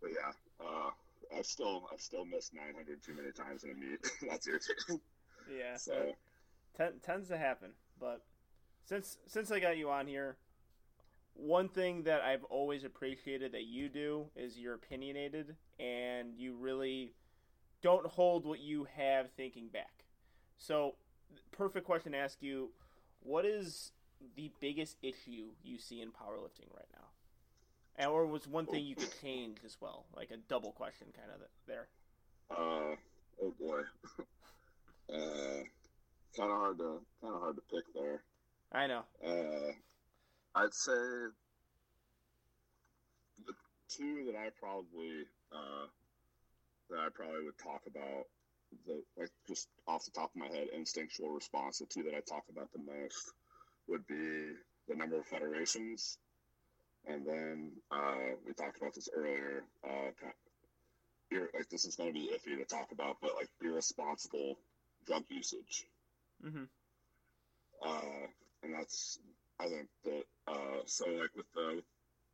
but yeah, uh, I've still I've still missed 900 too many times in a meet. That's irritating. yeah. So Ten- tends to happen. But since since I got you on here, one thing that I've always appreciated that you do is you're opinionated and you really don't hold what you have thinking back. So, perfect question to ask you: What is the biggest issue you see in powerlifting right now? And or was one thing you could change as well, like a double question kind of there. Uh, oh boy. uh, kind of hard to kind of hard to pick there. I know. Uh, I'd say the two that I probably uh, that I probably would talk about the like just off the top of my head instinctual response. The two that I talk about the most would be the number of federations, and then uh, we talked about this earlier. Uh, kind like this is going to be iffy to talk about, but like irresponsible drug usage. Mm-hmm. Uh, and that's I think that uh, so like with the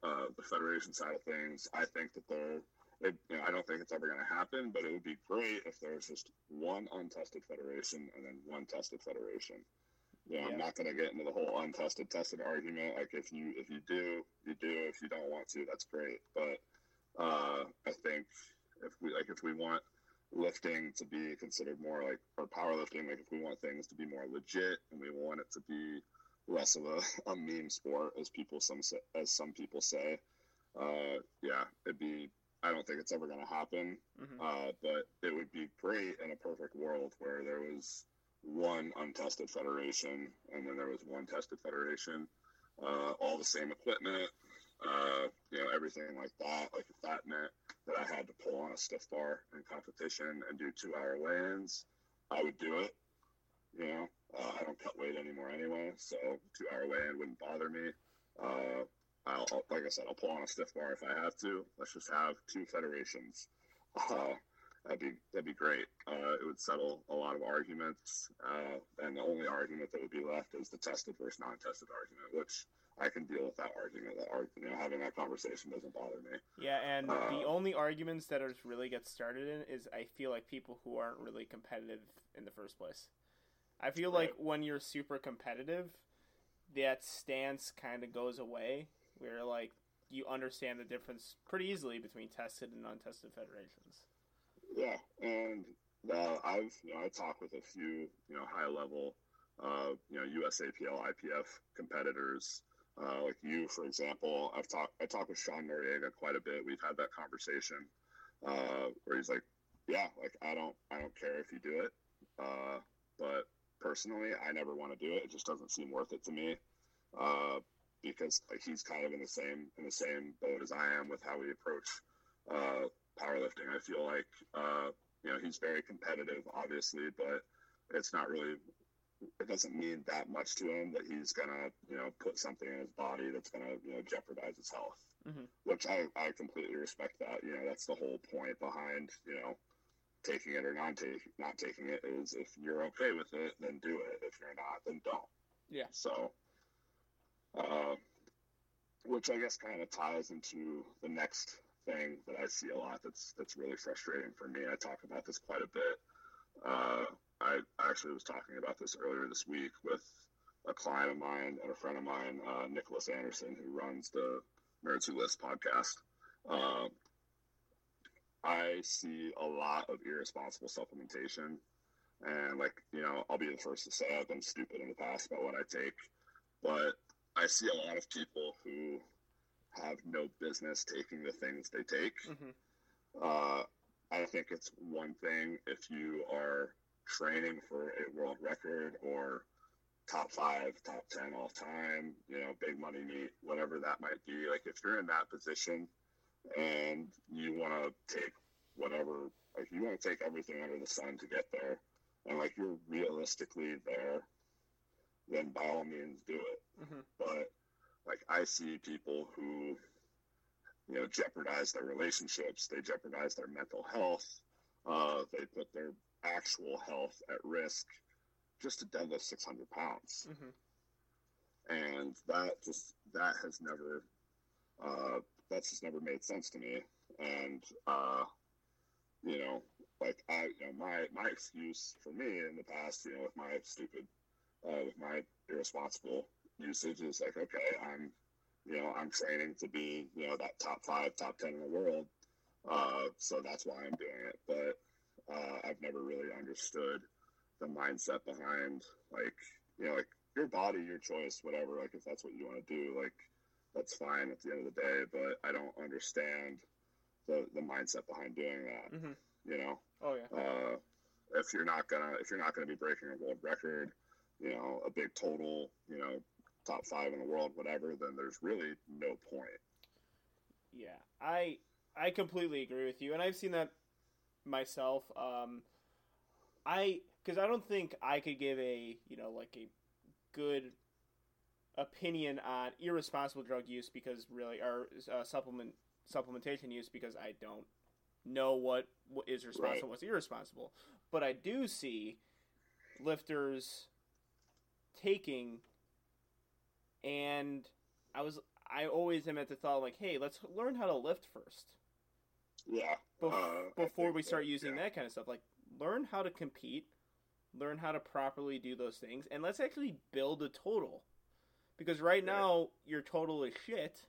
uh, the federation side of things, I think that they're it, you know, I don't think it's ever going to happen, but it would be great if there's just one untested federation and then one tested federation. You know, Yeah. I'm not going to get into the whole untested tested argument. Like if you if you do, you do. If you don't want to, that's great. But uh, I think if we like if we want lifting to be considered more like or powerlifting, like if we want things to be more legit and we want it to be less of a, a meme sport as people some say, as some people say, uh, yeah, it'd be. I don't think it's ever going to happen. Mhm. Uh, but it would be great in a perfect world where there was one untested federation and then there was one tested federation, uh, all the same equipment, uh, you know, everything like that. Like if that meant that I had to pull on a stiff bar in competition and do two hour weigh-ins, I would do it. You know, uh, I don't cut weight anymore anyway, so two hour weigh-in wouldn't bother me. Uh, I'll, I'll- like I said, I'll pull on a stiff bar if I have to. Let's just have two federations. Uh, that'd be that'd be great. Uh, it would settle a lot of arguments, uh, and the only argument that would be left is the tested versus non-tested argument, which I can deal with that argument. That you know, having that conversation doesn't bother me. Yeah, and Uh, the only arguments that are really get started in is I feel like people who aren't really competitive in the first place. I feel like when you're super competitive, that stance kind of goes away. Where like you understand the difference pretty easily between tested and untested federations. Yeah, and uh, I've you know I talk with a few you know high level uh, you know USAPL IPF competitors uh, like you for example. I've talked I talk with Sean Noriega quite a bit. We've had that conversation uh, where he's like, yeah, like I don't I don't care if you do it, uh, but personally I never want to do it. It just doesn't seem worth it to me. Uh, because like he's kind of in the same in the same boat as I am with how we approach uh, powerlifting. I feel like uh, you know he's very competitive, obviously, but it's not really. It doesn't mean that much to him that he's gonna you know put something in his body that's gonna you know jeopardize his health. Mhm. Which I I completely respect that. You know that's the whole point behind you know taking it or not taking not taking it is if you're okay with it then do it. If you're not then don't. Yeah. So. Uh, which I guess kind of ties into the next thing that I see a lot that's that's really frustrating for me. I talk about this quite a bit. Uh, I actually was talking about this earlier this week with a client of mine and a friend of mine, uh, Nicholas Anderson, who runs the Nerds Who Lift podcast. I see a lot of irresponsible supplementation, and like you know, I'll be the first to say I've been stupid in the past about what I take, but I see a lot of people who have no business taking the things they take. hmm Uh, I think it's one thing if you are training for a world record or top five, top 10 all time, you know, big money meet, whatever that might be. Like if you're in that position and you want to take whatever, like you want to take everything under the sun to get there. And like you're realistically there, then by all means do it. Hmm but like I see people who, you know, jeopardize their relationships, they jeopardize their mental health, uh, they put their actual health at risk just to deadlift 600 pounds. hmm And that just, that has never, uh, that's just never made sense to me. And, uh, you know, like I, you know, my, my excuse for me in the past, you know, with my stupid, uh, with my irresponsible usage is like, okay, I'm, you know, I'm training to be, you know, that top five, top 10 in the world. Uh, so that's why I'm doing it. But, uh, I've never really understood the mindset behind like, you know, like your body, your choice, whatever. Like if that's what you want to do, like that's fine at the end of the day. But I don't understand the, the mindset behind doing that, hmm you know? Oh yeah. uh, if you're not gonna if you're not gonna be breaking a world record, you know, a big total, you know, top five in the world, whatever, then there's really no point. Yeah, I I completely agree with you, and I've seen that myself. Um, I because I don't think I could give a you know like a good opinion on irresponsible drug use because really or uh, supplement supplementation use because I don't know what what is responsible, Right. what's irresponsible. But I do see lifters taking, and I was I always am at the thought like, hey, let's learn how to lift first Yeah. bef- uh, before we start that- using yeah. that kind of stuff. Like, learn how to compete, learn how to properly do those things, and let's actually build a total. Because right now your total is shit,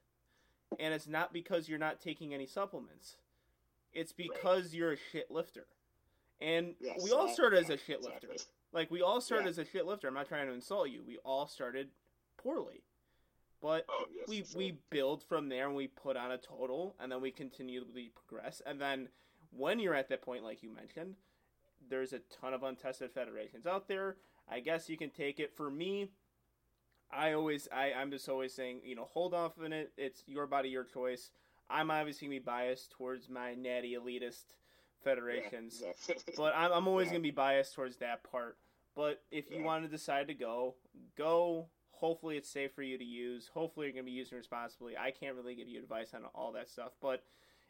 and it's not because you're not taking any supplements. It's because you're a shit lifter. And Yes, we all started as a shit lifter. exactly. Like we all started Yeah. as a shit lifter. I'm not trying to insult you. We all started poorly. But Oh, yes, we we build from there and we put on a total and then we continually progress and then when you're at that point like you mentioned there's a ton of untested federations out there i guess you can take it for me i always I, i'm just always saying you know hold off on it it's your body your choice i'm obviously to be biased towards my natty elitist federations Yeah, exactly. but I'm, I'm always Yeah. going to be biased towards that part. But if you want to decide to go, go. Hopefully, it's safe for you to use. Hopefully, you're going to be using responsibly. I can't really give you advice on all that stuff, but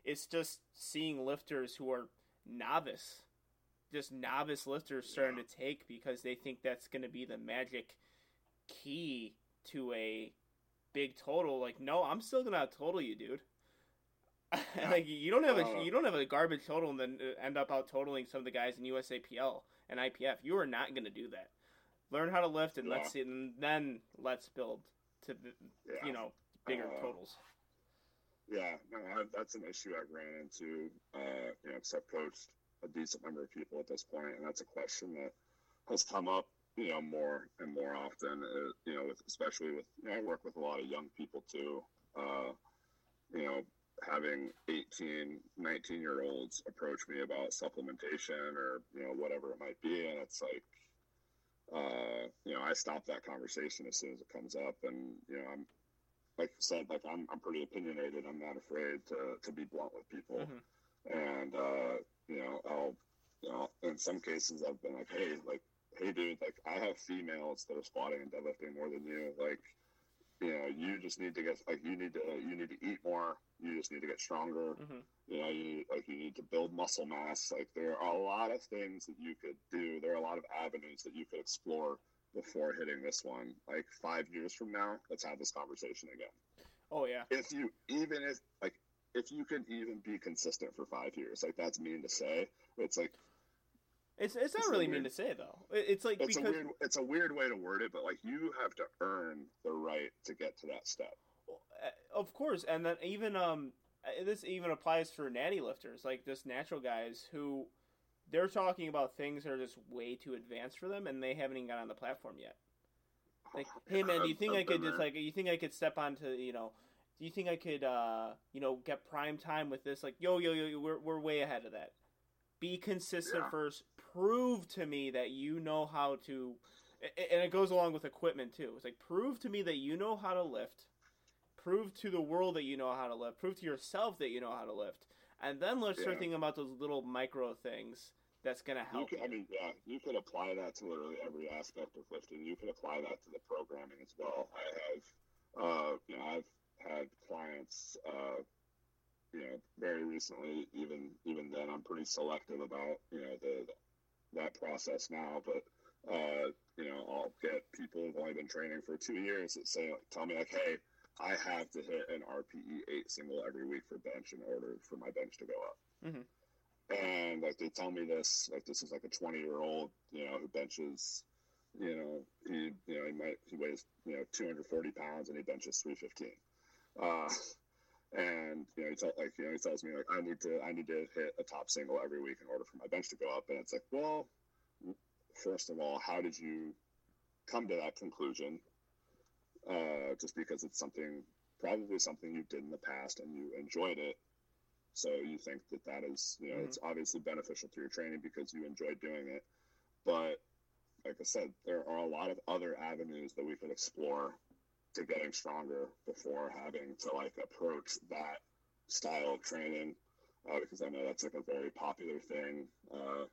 it's just seeing lifters who are novice, just novice lifters starting to take because they think that's going to be the magic key to a big total. Like, no, I'm still going to total you, dude. like you don't have a you don't have a garbage total and then uh, end up out totaling some of the guys in USAPL and IPF. You are not going to do that. Learn how to lift and let's see, and then let's build to the Yeah. you know bigger Uh, totals. Yeah, no, I, that's an issue I've ran into. Uh, you know, because I've coached a decent number of people at this point, and that's a question that has come up, you know, more and more often. Uh, you know, with, especially with you know, I work with a lot of young people too. Uh, you know, having 18, 19 year olds approach me about supplementation or you know whatever it might be, and it's like. Uh, you know, I stop that conversation as soon as it comes up, and you know, I'm like I said, like I'm, I'm pretty opinionated. I'm not afraid to, to be blunt with people. Mhm. And, uh, you know, I'll, you know, in some cases I've been like, Hey, like, Hey dude, like I have females that are squatting and deadlifting more than you. Like, you know, you just need to get, like, you need to, you need to eat more. You just need to get stronger. hmm You know, you like, you need to build muscle mass. Like there are a lot of things that you could do. There are a lot of avenues that you could explore before hitting this one. Like five years from now, let's have this conversation again Oh yeah, if you even if like if you could even be consistent for five years, like that's mean to say. It's like it's it's not It's a really mean to say though. It's like it's a because weird it's a weird way to word it, but like you have to earn the right to get to that step. Uh, of course, and then even um, uh, this even applies for natty lifters, like just natural guys who they're talking about things that are just way too advanced for them, and they haven't even got on the platform yet. Like, hey man, do you think I could been just there. like, you think I could step onto, you know, do you think I could, uh, you know, get prime time with this? Like, yo, yo, yo, yo, we're we're way ahead of that. Be consistent Yeah. first. Prove to me that you know how to, and it goes along with equipment too. It's like prove to me that you know how to lift. Prove to the world that you know how to lift. Prove to yourself that you know how to lift, and then let's start thinking about those little micro things that's gonna You help. could. I mean, yeah, you could apply that to literally every aspect of lifting. You could apply that to the programming as well. I have, uh, you know, I've had clients, uh, you know, very recently. Even even then, I'm pretty selective about you know the that process now. But uh, you know, I'll get people who've only been training for two years that say, like, tell me like, hey, I have to hit an RPE eight single every week for bench in order for my bench to go up Mhm. and like they tell me this like this is like a 20 year old you know who benches you know he you know he might he weighs you know 240 pounds and he benches 315 uh and you know he tell, like you know he tells me like i need to i need to hit a top single every week in order for my bench to go up and it's like well first of all how did you come to that conclusion uh just because it's something probably something you did in the past and you enjoyed it so you think that that is, you know, Mhm. it's obviously beneficial to your training because you enjoy doing it. But like I said, there are a lot of other avenues that we could explore to getting stronger before having to like approach that style of training. Uh, because I know that's like a very popular thing, uh,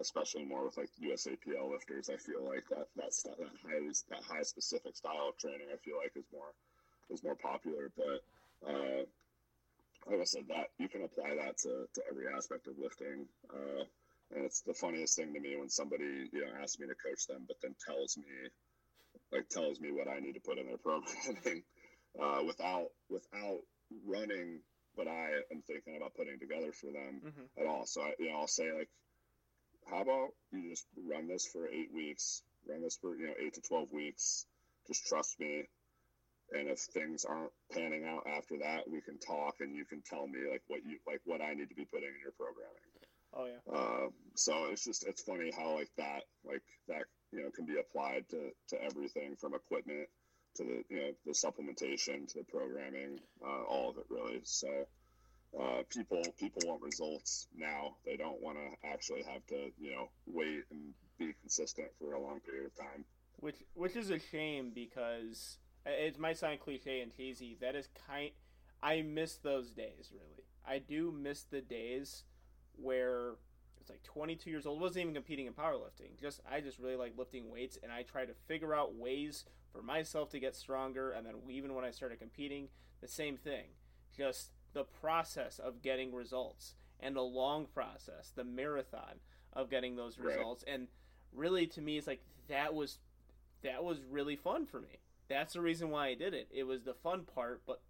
especially more with like USAPL lifters. I feel like that that st- that highly that high specific style of training, I feel like is more is more popular. But uh, like I said, that you can apply that to, to every aspect of lifting. Uh, and it's the funniest thing to me when somebody, you know, asks me to coach them, but then tells me, like, tells me what I need to put in their programming, uh, without, without running what I am thinking about putting together for them Mhm. at all. So I, you know, I'll say like, how about you just run this for eight weeks, run this for you know eight to twelve weeks. Just trust me, and if things aren't panning out after that, we can talk, and you can tell me like what you like what I need to be putting in your programming. Oh yeah. Uh, so it's just it's funny how like that like that you know can be applied to to everything from equipment to the you know the supplementation to the programming, uh, all of it really. So uh, people people want results now. They don't want to actually have to you know wait and be consistent for a long period of time. Which which is a shame because it might sound cliche and cheesy. That is kind. I miss those days really. I do miss the days where it's like 22 years old wasn't even competing in powerlifting just i just really like lifting weights and i try to figure out ways for myself to get stronger and then even when i started competing the same thing just the process of getting results and the long process the marathon of getting those Right. results and really to me it's like that was that was really fun for me that's the reason why i did it it was the fun part but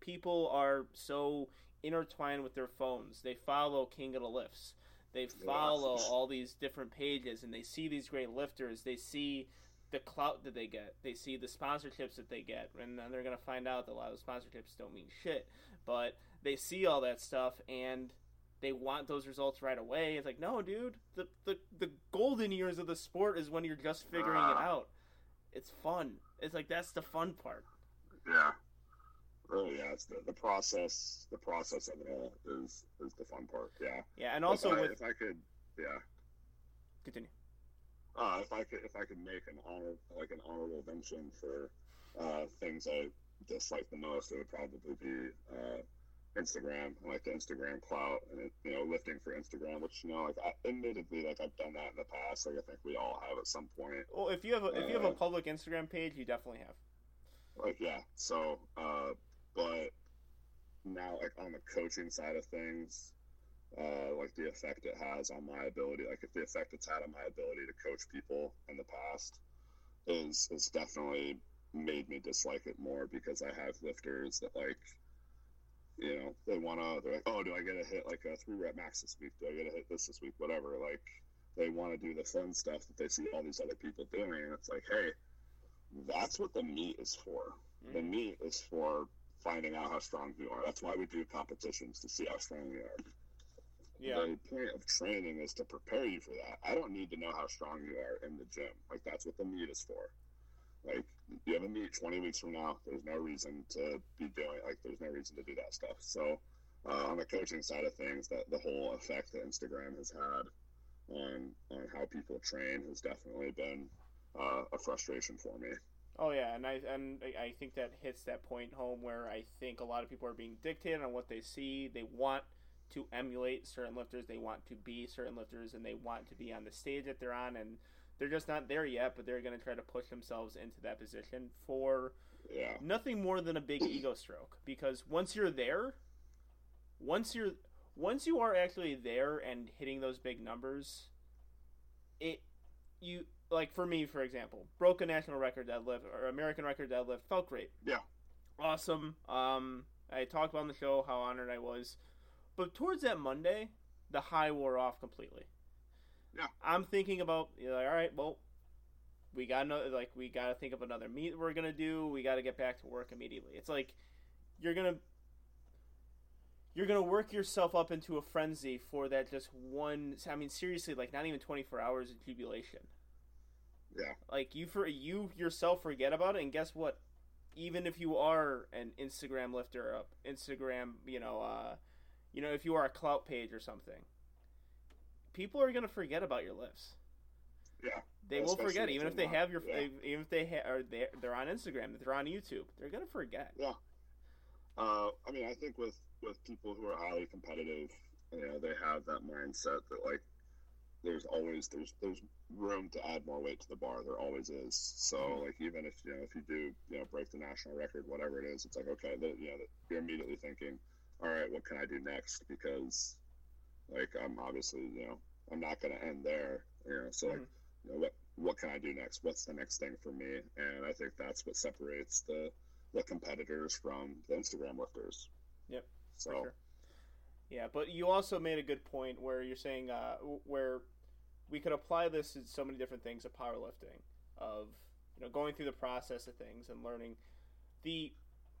people are so intertwined with their phones. They follow King of the Lifts. They follow all these different pages and they see these great lifters. They see the clout that they get. They see the sponsorships that they get. And then they're going to find out that a lot of those sponsorships don't mean shit. But they see all that stuff and they want those results right away. It's like, no, dude. The, the, the golden years of the sport is when you're just figuring it Ah. out. It's fun. It's like, that's the fun part. Yeah. Really, yeah, it's the, the process. The process of it all is is the fun part. Yeah. Yeah, and also if I, with. if I could, yeah, Continue. uh, if I could, if I could make an honor, like an honorable mention for uh, things I dislike the most, it would probably be uh, Instagram. I like the Instagram clout and it, you know lifting for Instagram, which you know, like I, admittedly, like I've done that in the past. Like I think we all have at some point. Well, if you have a, if you have a Uh, public Instagram page, you definitely have. Like yeah, so uh, but now like on the coaching side of things, uh, like the effect it has on my ability, like if the effect it's had on my ability to coach people in the past is is definitely made me dislike it more because I have lifters that like you know they want to they're like oh do I get to hit like a three rep max this week? Do I get to hit this this week? Whatever like they want to do the fun stuff that they see all these other people doing and it's like hey that's what the meet is for. The meet is for finding out how strong you are that's why we do competitions to see how strong you are Yeah. the point of training is to prepare you for that. I don't need to know how strong you are in the gym. Like that's what the meet is for. Like you have a meet 20 weeks from now. There's no reason to be doing like there's no reason to do that stuff. So uh, on the coaching side of things, that the whole effect that Instagram has had on on how people train has definitely been uh, a frustration for me. Oh yeah, and I and I think that hits that point home where I think a lot of people are being dictated on what they see. They want to emulate certain lifters. They want to be certain lifters, and they want to be on the stage that they're on, and they're just not there yet. But they're going to try to push themselves into that position for Yeah, nothing more than a big ego stroke. Because once you're there, once you're once you are actually there and hitting those big numbers, it you like for me, for example, broke a national record deadlift or American record deadlift, felt great, yeah, awesome. Um, I talked about on the show how honored I was, but towards that Monday, the high wore off completely. Yeah. I'm thinking about you know, like, all right, well, we got another like we got to think of another meet we're gonna do. We got to get back to work immediately. It's like you're gonna you're gonna work yourself up into a frenzy for that just one. I mean, seriously, like not even 24 hours of jubilation. Yeah, Like you for you yourself forget about it, and guess what? Even if you are an Instagram lifter, up Instagram, you know, uh, you know, if you are a clout page or something, people are gonna forget about your lifts. yeah. They will forget, even if not- have your, yeah. even if they ha- are they they're on Instagram, they're on YouTube, they're gonna forget. Yeah. Uh, I mean, I think with with people who are highly competitive, you know, they have that mindset that like there's always there's there's room to add more weight to the bar. There always is. So Mm-hmm. like even if you know if you do you know break the national record, whatever it is, it's like okay, the, you know that you're immediately thinking, all right, what can I do next? Because like I'm obviously you know I'm not going to end there. You know, so like Mm-hmm. you know what what can I do next? What's the next thing for me? And I think that's what separates the the competitors from the Instagram lifters. Yep. So sure. Yeah, but you also made a good point where you're saying uh, where we could apply this to so many different things of powerlifting, of you know going through the process of things and learning the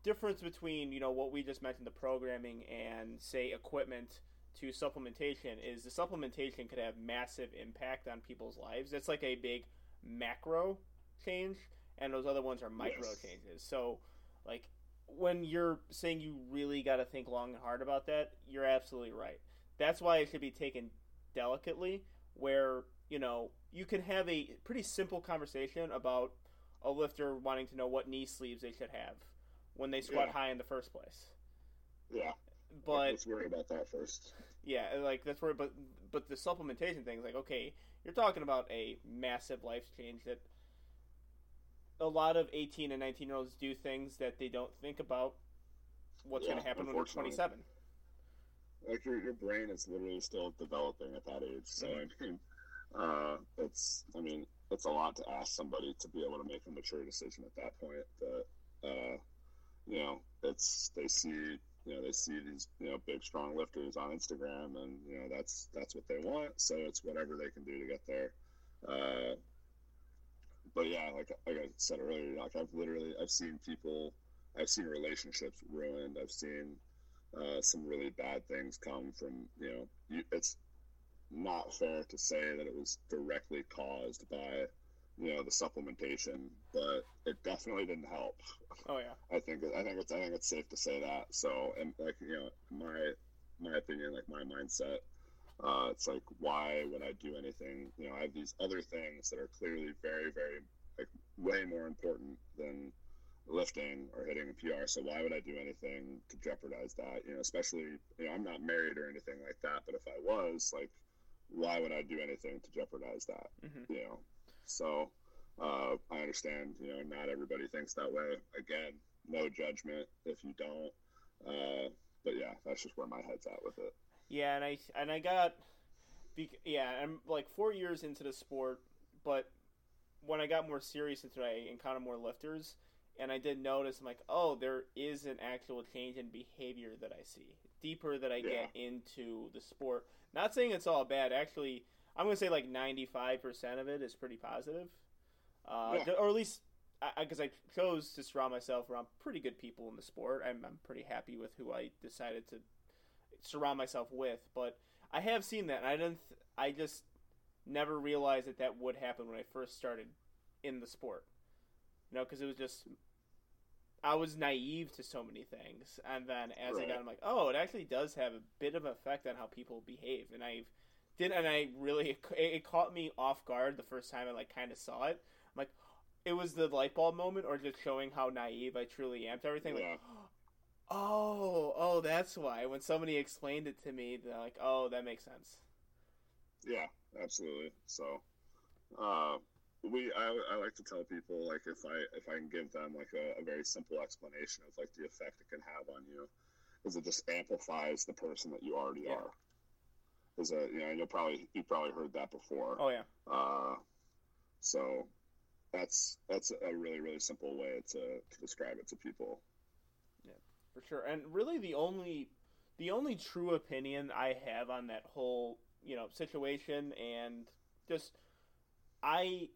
difference between you know what we just mentioned the programming and say equipment to supplementation is the supplementation could have massive impact on people's lives. It's like a big macro change, and those other ones are micro Yes. changes. So, like when you're saying you really got to think long and hard about that, you're absolutely right. That's why it should be taken delicately, where you know you can have a pretty simple conversation about a lifter wanting to know what knee sleeves they should have when they squat Yeah. high in the first place. Yeah. But let's worry about that first. yeah, like that's where, but but the supplementation thing is like, okay, you're talking about a massive life change that a lot of 18 and 19 year olds do things that they don't think about what's going to happen when they're 27. like your your brain is literally still developing at that age. So Mm-hmm. I mean, uh, it's I mean it's a lot to ask somebody to be able to make a mature decision at that point. That uh, you know, it's they see you know they see these you know big strong lifters on Instagram, and you know that's that's what they want. So it's whatever they can do to get there. Uh, but yeah, like like I said earlier, like I've literally I've seen people, I've seen relationships ruined. I've seen uh, some really bad things come from you know you, it's not fair to say that it was directly caused by you know the supplementation but it definitely didn't help. Oh yeah, i think i think it's i think it's safe to say that. So and like you know my my opinion like my mindset uh, it's like why would i do anything you know i have these other things that are clearly very very like way more important than lifting or hitting a PR. So why would I do anything to jeopardize that? You know, especially you know I'm not married or anything like that. But if I was, like, why would I do anything to jeopardize that? Mhm. You know, so uh, I understand. You know, not everybody thinks that way. Again, no judgment if you don't. Uh, but yeah, that's just where my head's at with it. Yeah, and I and I got, yeah, I'm like four years into the sport, but when I got more serious into it, I encountered more lifters, and I did notice I'm like, oh, there is an actual change in behavior that I see deeper that I Yeah. get into the sport. Not saying it's all bad. Actually, I'm gonna say like 95 percent of it is pretty positive, uh, Yeah. or at least because I, chose to surround myself around pretty good people in the sport. I'm, I'm pretty happy with who I decided to surround myself with. But I have seen that, and I didn't. Th- I just never realized that that would happen when I first started in the sport. You know, because it was just I was naive to so many things, and then as I got, I'm like, oh, it actually does have a bit of effect on how people behave, and I've did, and I really it, it caught me off guard the first time I like kind of saw it. I'm like, it was the light bulb moment, or just showing how naive I truly am to everything. Like, Yeah, oh, oh, that's why. When somebody explained it to me, they're like, oh, that makes sense. yeah, absolutely. So, uh, we I, I like to tell people like if I if I can give them like a, a very simple explanation of like the effect it can have on you, is it just amplifies the person that you already Yeah. are. Is a you know you'll probably you probably heard that before. Oh yeah, Uh, so that's that's a really really simple way to, to describe it to people. For sure. And really, the only the only true opinion I have on that whole you know situation and just I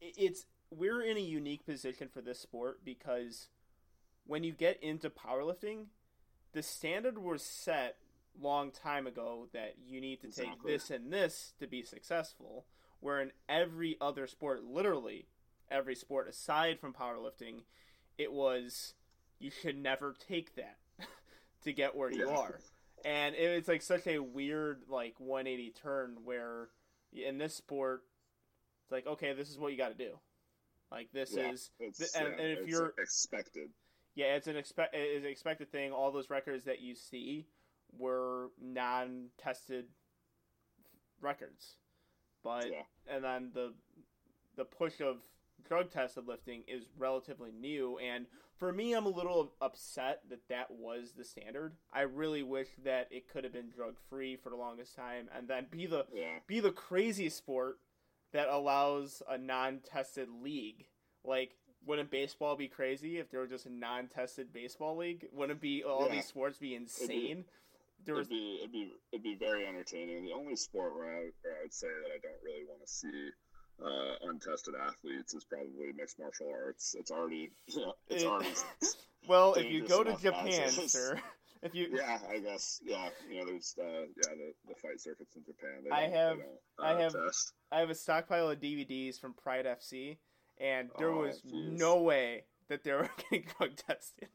it's we're in a unique position for this sport because when you get into powerlifting, the standard was set long time ago that you need to take this and this to be successful. Where in every other sport, literally every sport aside from powerlifting, it was you should never take that to get where you Yeah. are. And it's like such a weird like 180 turn where in this sport it's like okay, this is what you got to do. Like this Yeah, is and, yeah, and if you're expected, yeah, it's an expect an expected thing. All those records that you see were non-tested records, but and then the the push of drug tested lifting is relatively new. And for me, I'm a little upset that that was the standard. I really wish that it could have been drug free for the longest time, and then be the yeah, be the crazy sport that allows a non-tested league. Like, wouldn't baseball be crazy if there were just a non-tested baseball league? Wouldn't be all Yeah. these sports be insane? there was it'd be it'd be it'd be very entertaining. The only sport where I, where I would say that I don't really want to see uh, untested athletes is probably mixed martial arts. It's already you know, it's It- already well, if you go to Japan, as is. sir, if you yeah, I guess yeah. You know, there's uh, yeah the, the fight circuits in Japan. They I have- don't, I uh, have- test. I have a stockpile of DVDs from Pride FC, and there Oh, was jeez. no way that they were getting drug tested.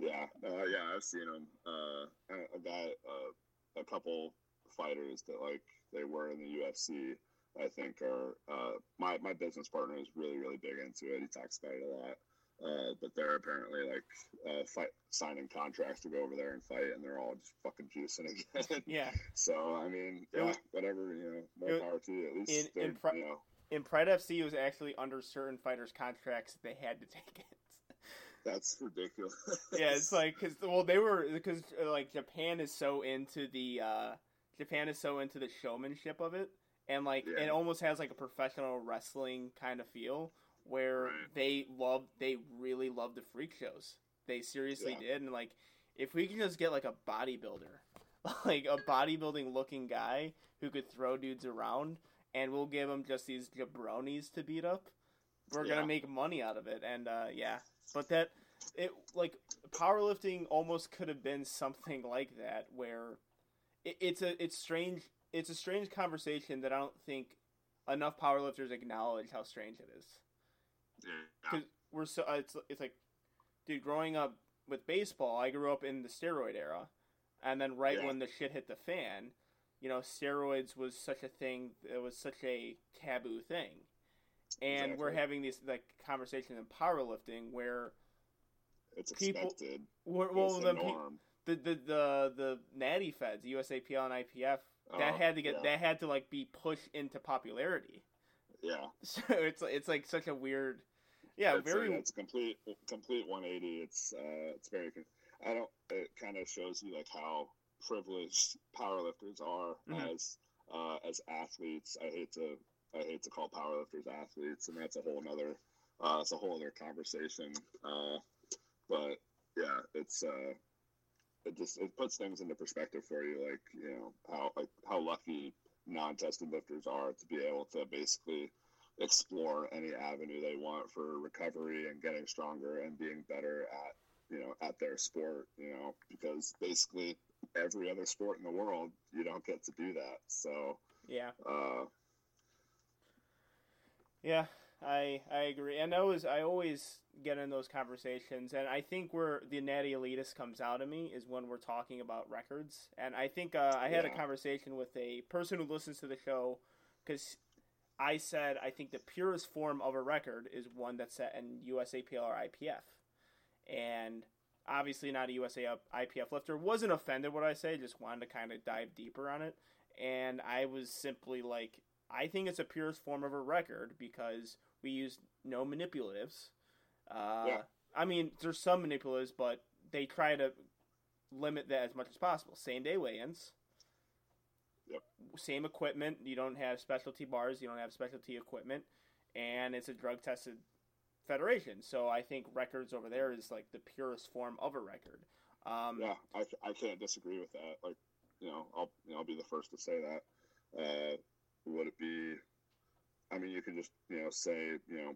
Yeah, uh, yeah, I've seen them. Uh, I I got uh, a couple fighters that like they were in the UFC. I think are uh, my my business partner is really really big into it. He talks about it a lot. Uh, but they're apparently like uh, fight signing contracts to go over there and fight, and they're all just fucking juicing again. Yeah, so I mean, yeah, was- whatever you know, more it- power to you. At least in- in pri- you know in Pride FC, it was actually under certain fighters' contracts they had to take it. that's ridiculous. yeah, it's like because well they were because like Japan is so into the uh Japan is so into the showmanship of it, and like Yeah. it almost has like a professional wrestling kind of feel where Right. they love they really love the freak shows. They seriously Yeah. did, and like if we can just get like a bodybuilder, like a bodybuilding looking guy who could throw dudes around, and we'll give him just these jabronis to beat up. We're Yeah. gonna make money out of it, and uh, yeah, but that it like powerlifting almost could have been something like that where it, it's a it's strange it's a strange conversation that I don't think enough powerlifters acknowledge how strange it is yeah. because we're so it's it's like dude growing up with baseball I grew up in the steroid era and then right Yeah. when the shit hit the fan you know steroids was such a thing it was such a taboo thing and we're having this like conversation in powerlifting where it's people- expected. we're, It's well the then pe- norm. the the the the natty feds, USAPL and IPF, that Oh, had to get yeah. that had to like be pushed into popularity. Yeah, So it's it's like such a weird, yeah, it's, very a, it's complete complete 180. It's uh, it's very. I don't. It kind of shows you like how privileged powerlifters are Mhm. as uh, as athletes. I hate to I hate to call powerlifters athletes, and that's a whole another uh, it's a whole other conversation. Uh, but yeah, it's uh, it just it puts things into perspective for you, like you know how like how lucky non-tested lifters are to be able to basically explore any avenue they want for recovery and getting stronger and being better at you know at their sport you know because basically every other sport in the world you don't get to do that so yeah uh yeah. I I agree, and I always I always get in those conversations, and I think where the natty elitist comes out of me is when we're talking about records, and I think uh, I had a conversation with a person who listens to the show because I said I think the purest form of a record is one that's set in USAPL or IPF, and obviously not a USA IPF lifter. Wasn't offended what I say, just wanted to kind of dive deeper on it, and I was simply like, I think it's a purest form of a record because we use no manipulatives. Uh, Yeah. I mean, there's some manipulatives, but they try to limit that as much as possible. Same day weigh-ins. Yep. Same equipment. You don't have specialty bars. You don't have specialty equipment, and it's a drug tested federation. So I think records over there is like the purest form of a record. Um, yeah I, I can't disagree with that like you know i'll you know, i'll be the first to say that uh would it be i mean you can just you know say you know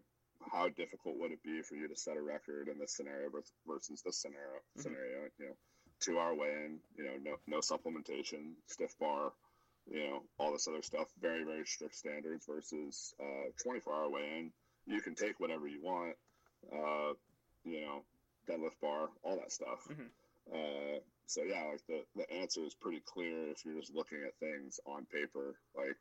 how difficult would it be for you to set a record in this scenario vers- versus this scenario Mhm. scenario you know two hour weigh in you know no no supplementation stiff bar you know all this other stuff very very strict standards versus uh 24 hour weigh in you can take whatever you want uh you know deadlift bar all that stuff Mhm. uh, so yeah, like the, the answer is pretty clear if you're just looking at things on paper. Like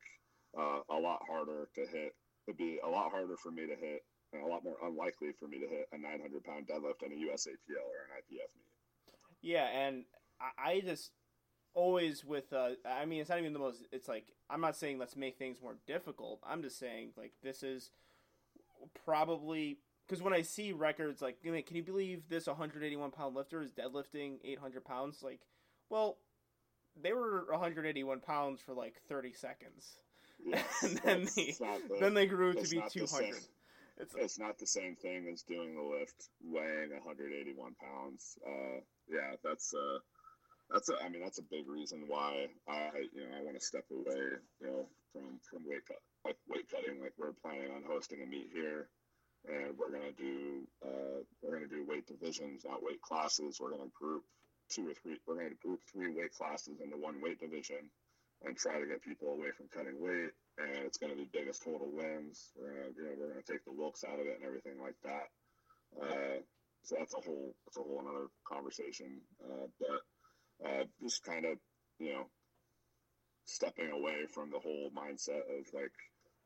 uh, a lot harder to hit. It'd be a lot harder for me to hit, and a lot more unlikely for me to hit a 900 pound deadlift in a USAPL or an IPF meet. Yeah, and I, just always with uh, I mean, it's not even the most. It's like I'm not saying let's make things more difficult. I'm just saying like this is probably because when I see records like, can you believe this 181 pound lifter is deadlifting 800 pounds? Like, well, they were 181 pounds for like 30 seconds. And then they- the- then they grew to be the 200. It's It's not the same thing as doing the lift weighing 181 pounds. Uh, yeah, that's uh, that's a, I mean, that's a big reason why I, you know, I want to step away, you know, from from weight cut, like weight cutting. Like we're planning on hosting a meet here, and we're gonna do, uh, we're gonna do weight divisions, not weight classes. We're gonna group two or three. We're gonna group three weight classes into one weight division, and try to get people away from cutting weight. And it's gonna be biggest total wins. We're gonna, you know, we're gonna take the looks out of it and everything like that. Uh, so that's a whole, that's a whole another conversation. Uh, but uh, just kind of, you know, stepping away from the whole mindset of like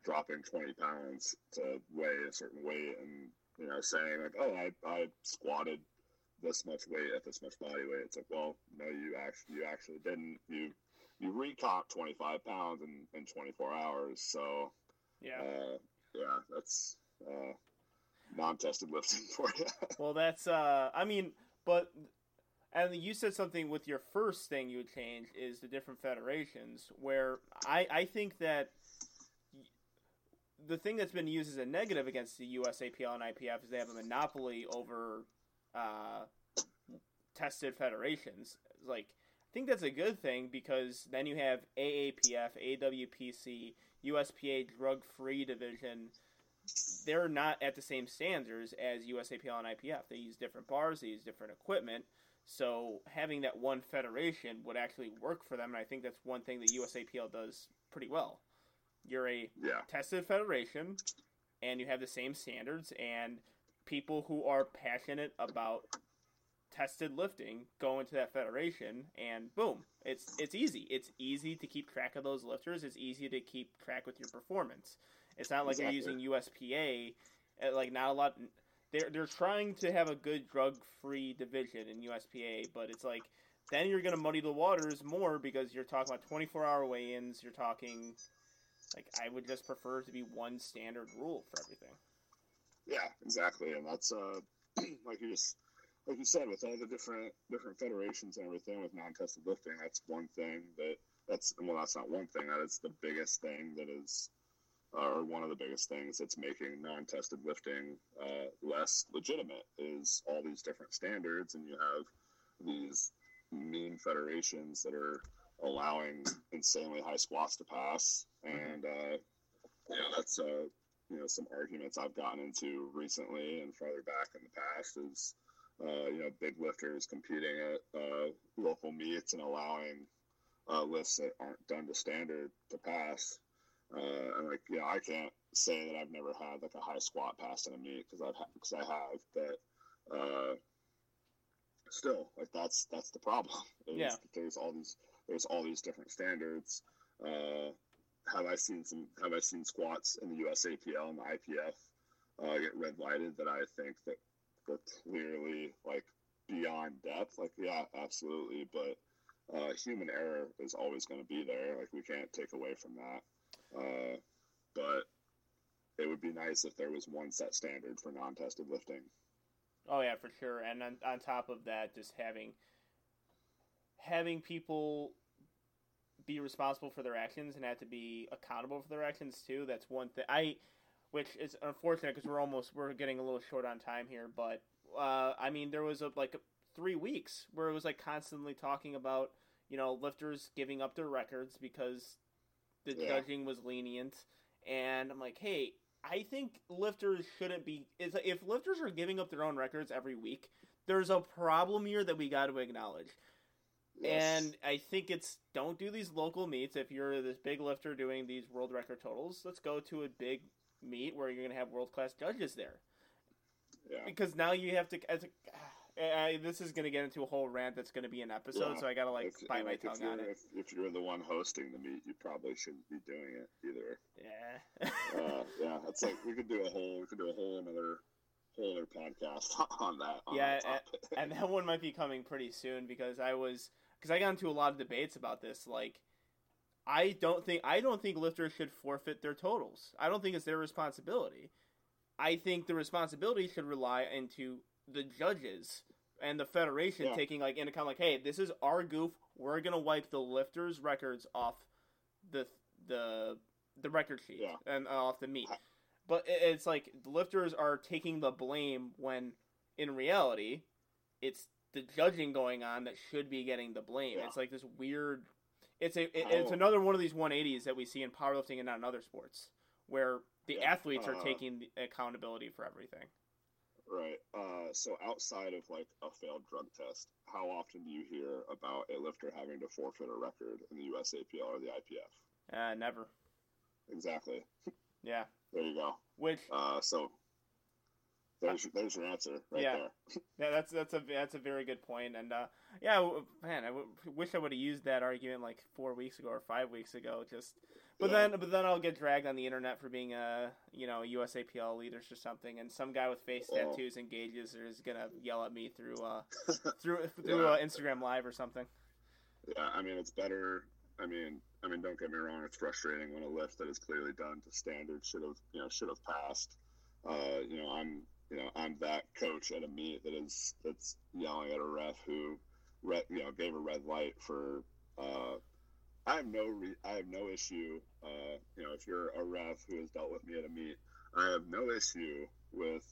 dropping 20 pounds to weigh a certain weight and, you know, saying like, oh, I, I squatted this much weight at this much body weight. It's like, well, no, you actually, you actually didn't. You, you recomp 25 pounds in, in 24 hours. So, Yeah. uh, yeah, that's, uh, non-tested lifting for you. Well, that's uh, I mean, but and you said something with your first thing you would change is the different federations. Where I I think that the thing that's been used as a negative against the USAPL and IPF is they have a monopoly over uh, tested federations. Like think that's a good thing because then you have AAPF, AWPC, USPA drug free division they're not at the same standards as USAPL and IPF. They use different bars, they use different equipment. So having that one federation would actually work for them, and I think that's one thing that USAPL does pretty well. You're a yeah. tested federation, and you have the same standards, and people who are passionate about tested lifting go into that federation, and boom, it's it's easy. It's easy to keep track of those lifters. It's easy to keep track with your performance. It's not like Exactly. you're using USPA. uh, Like not a lot. They're they're trying to have a good drug free division in USPA, but it's like then you're gonna muddy the waters more because you're talking about 24 hour weigh-ins. You're talking like I would just prefer to be one standard rule for everything. Yeah, exactly, and that's uh, like you just like you said with all the different different federations and everything with non-tested lifting. That's one thing that that's well, that's not one thing. That is the biggest thing that is, uh, or one of the biggest things that's making non-tested lifting uh, less legitimate. Is all these different standards, and you have these mean federations that are allowing insanely high squats to pass, and uh, yeah, that's uh, you know some arguments I've gotten into recently and farther back in the past is uh, you know big lifters competing at uh, local meets and allowing uh, lifts that aren't done to standard to pass. Uh, and like yeah, I can't say that I've never had like a high squat pass in a meet because I've because I have, but uh, still like that's that's the problem. Yeah. There's all these there's all these different standards. Uh, have I seen some? Have I seen squats in the USAPL and the IPF uh, get red lighted that I think that they're clearly like beyond depth? Like, yeah, absolutely. But uh, human error is always going to be there. Like, we can't take away from that. Uh, but it would be nice if there was one set standard for non-tested lifting. Oh yeah, for sure. And on, on top of that, just having having people be responsible for their actions and have to be accountable for their actions too. That's one thing. I, which is unfortunate because we're almost we're getting a little short on time here. But uh, I mean, there was a, like three weeks where it was like constantly talking about you know lifters giving up their records because the Yeah. judging was lenient, and I'm like, hey. I think lifters shouldn't be. If lifters are giving up their own records every week, there's a problem here that we got to acknowledge. Yes. And I think it's don't do these local meets if you're this big lifter doing these world record totals. Let's go to a big meet where you're going to have world class judges there yeah. because now you have to. As a, this is going to get into a whole rant that's going to be an episode, Yeah. so I got to like If- bite my like, tongue on it. If, if you're the one hosting the meet, you probably shouldn't be doing it either. Yeah. uh, yeah, that's like we could do a whole we could do a whole another whole other podcast on that. On Yeah, that and that one might be coming pretty soon because I was because I got into a lot of debates about this. Like, I don't think I don't think lifters should forfeit their totals. I don't think it's their responsibility. I think the responsibility should rely into the judges and the federation Yeah. taking like into account like, hey, this is our goof. We're gonna wipe the lifters' records off the the the record sheet Yeah. and off the meet. But it's like the lifters are taking the blame when in reality it's the judging going on that should be getting the blame. Yeah. It's like this weird. It's a it, How- it's another one of these 180s that we see in powerlifting and not in other sports, where the Yeah, athletes are uh, taking the accountability for everything. Right. Uh, so outside of like a failed drug test, how often do you hear about a lifter having to forfeit a record in the USAPL or the IPF? Uh, never. Exactly. Yeah. There you go. Which Uh, so there's there's your answer right Yeah. there. yeah, that's that's a that's a very good point. And uh, yeah, man, I w- wish I would have used that argument like four weeks ago or five weeks ago. Just, but Yeah. then but then I'll get dragged on the internet for being a you know USAPL leaders or something, and some guy with face tattoos and gauges is gonna yell at me through uh through through Yeah. uh, Instagram Live or something. Yeah, I mean it's better. I mean, I mean, don't get me wrong. It's frustrating when a lift that is clearly done to standard should have, you know, should have passed. Uh, you know, I'm, you know, I'm that coach at a meet that is that's yelling at a ref who, you know, gave a red light for. Uh, I have no, re, I have no issue. Uh, you know, if you're a ref who has dealt with me at a meet, I have no issue with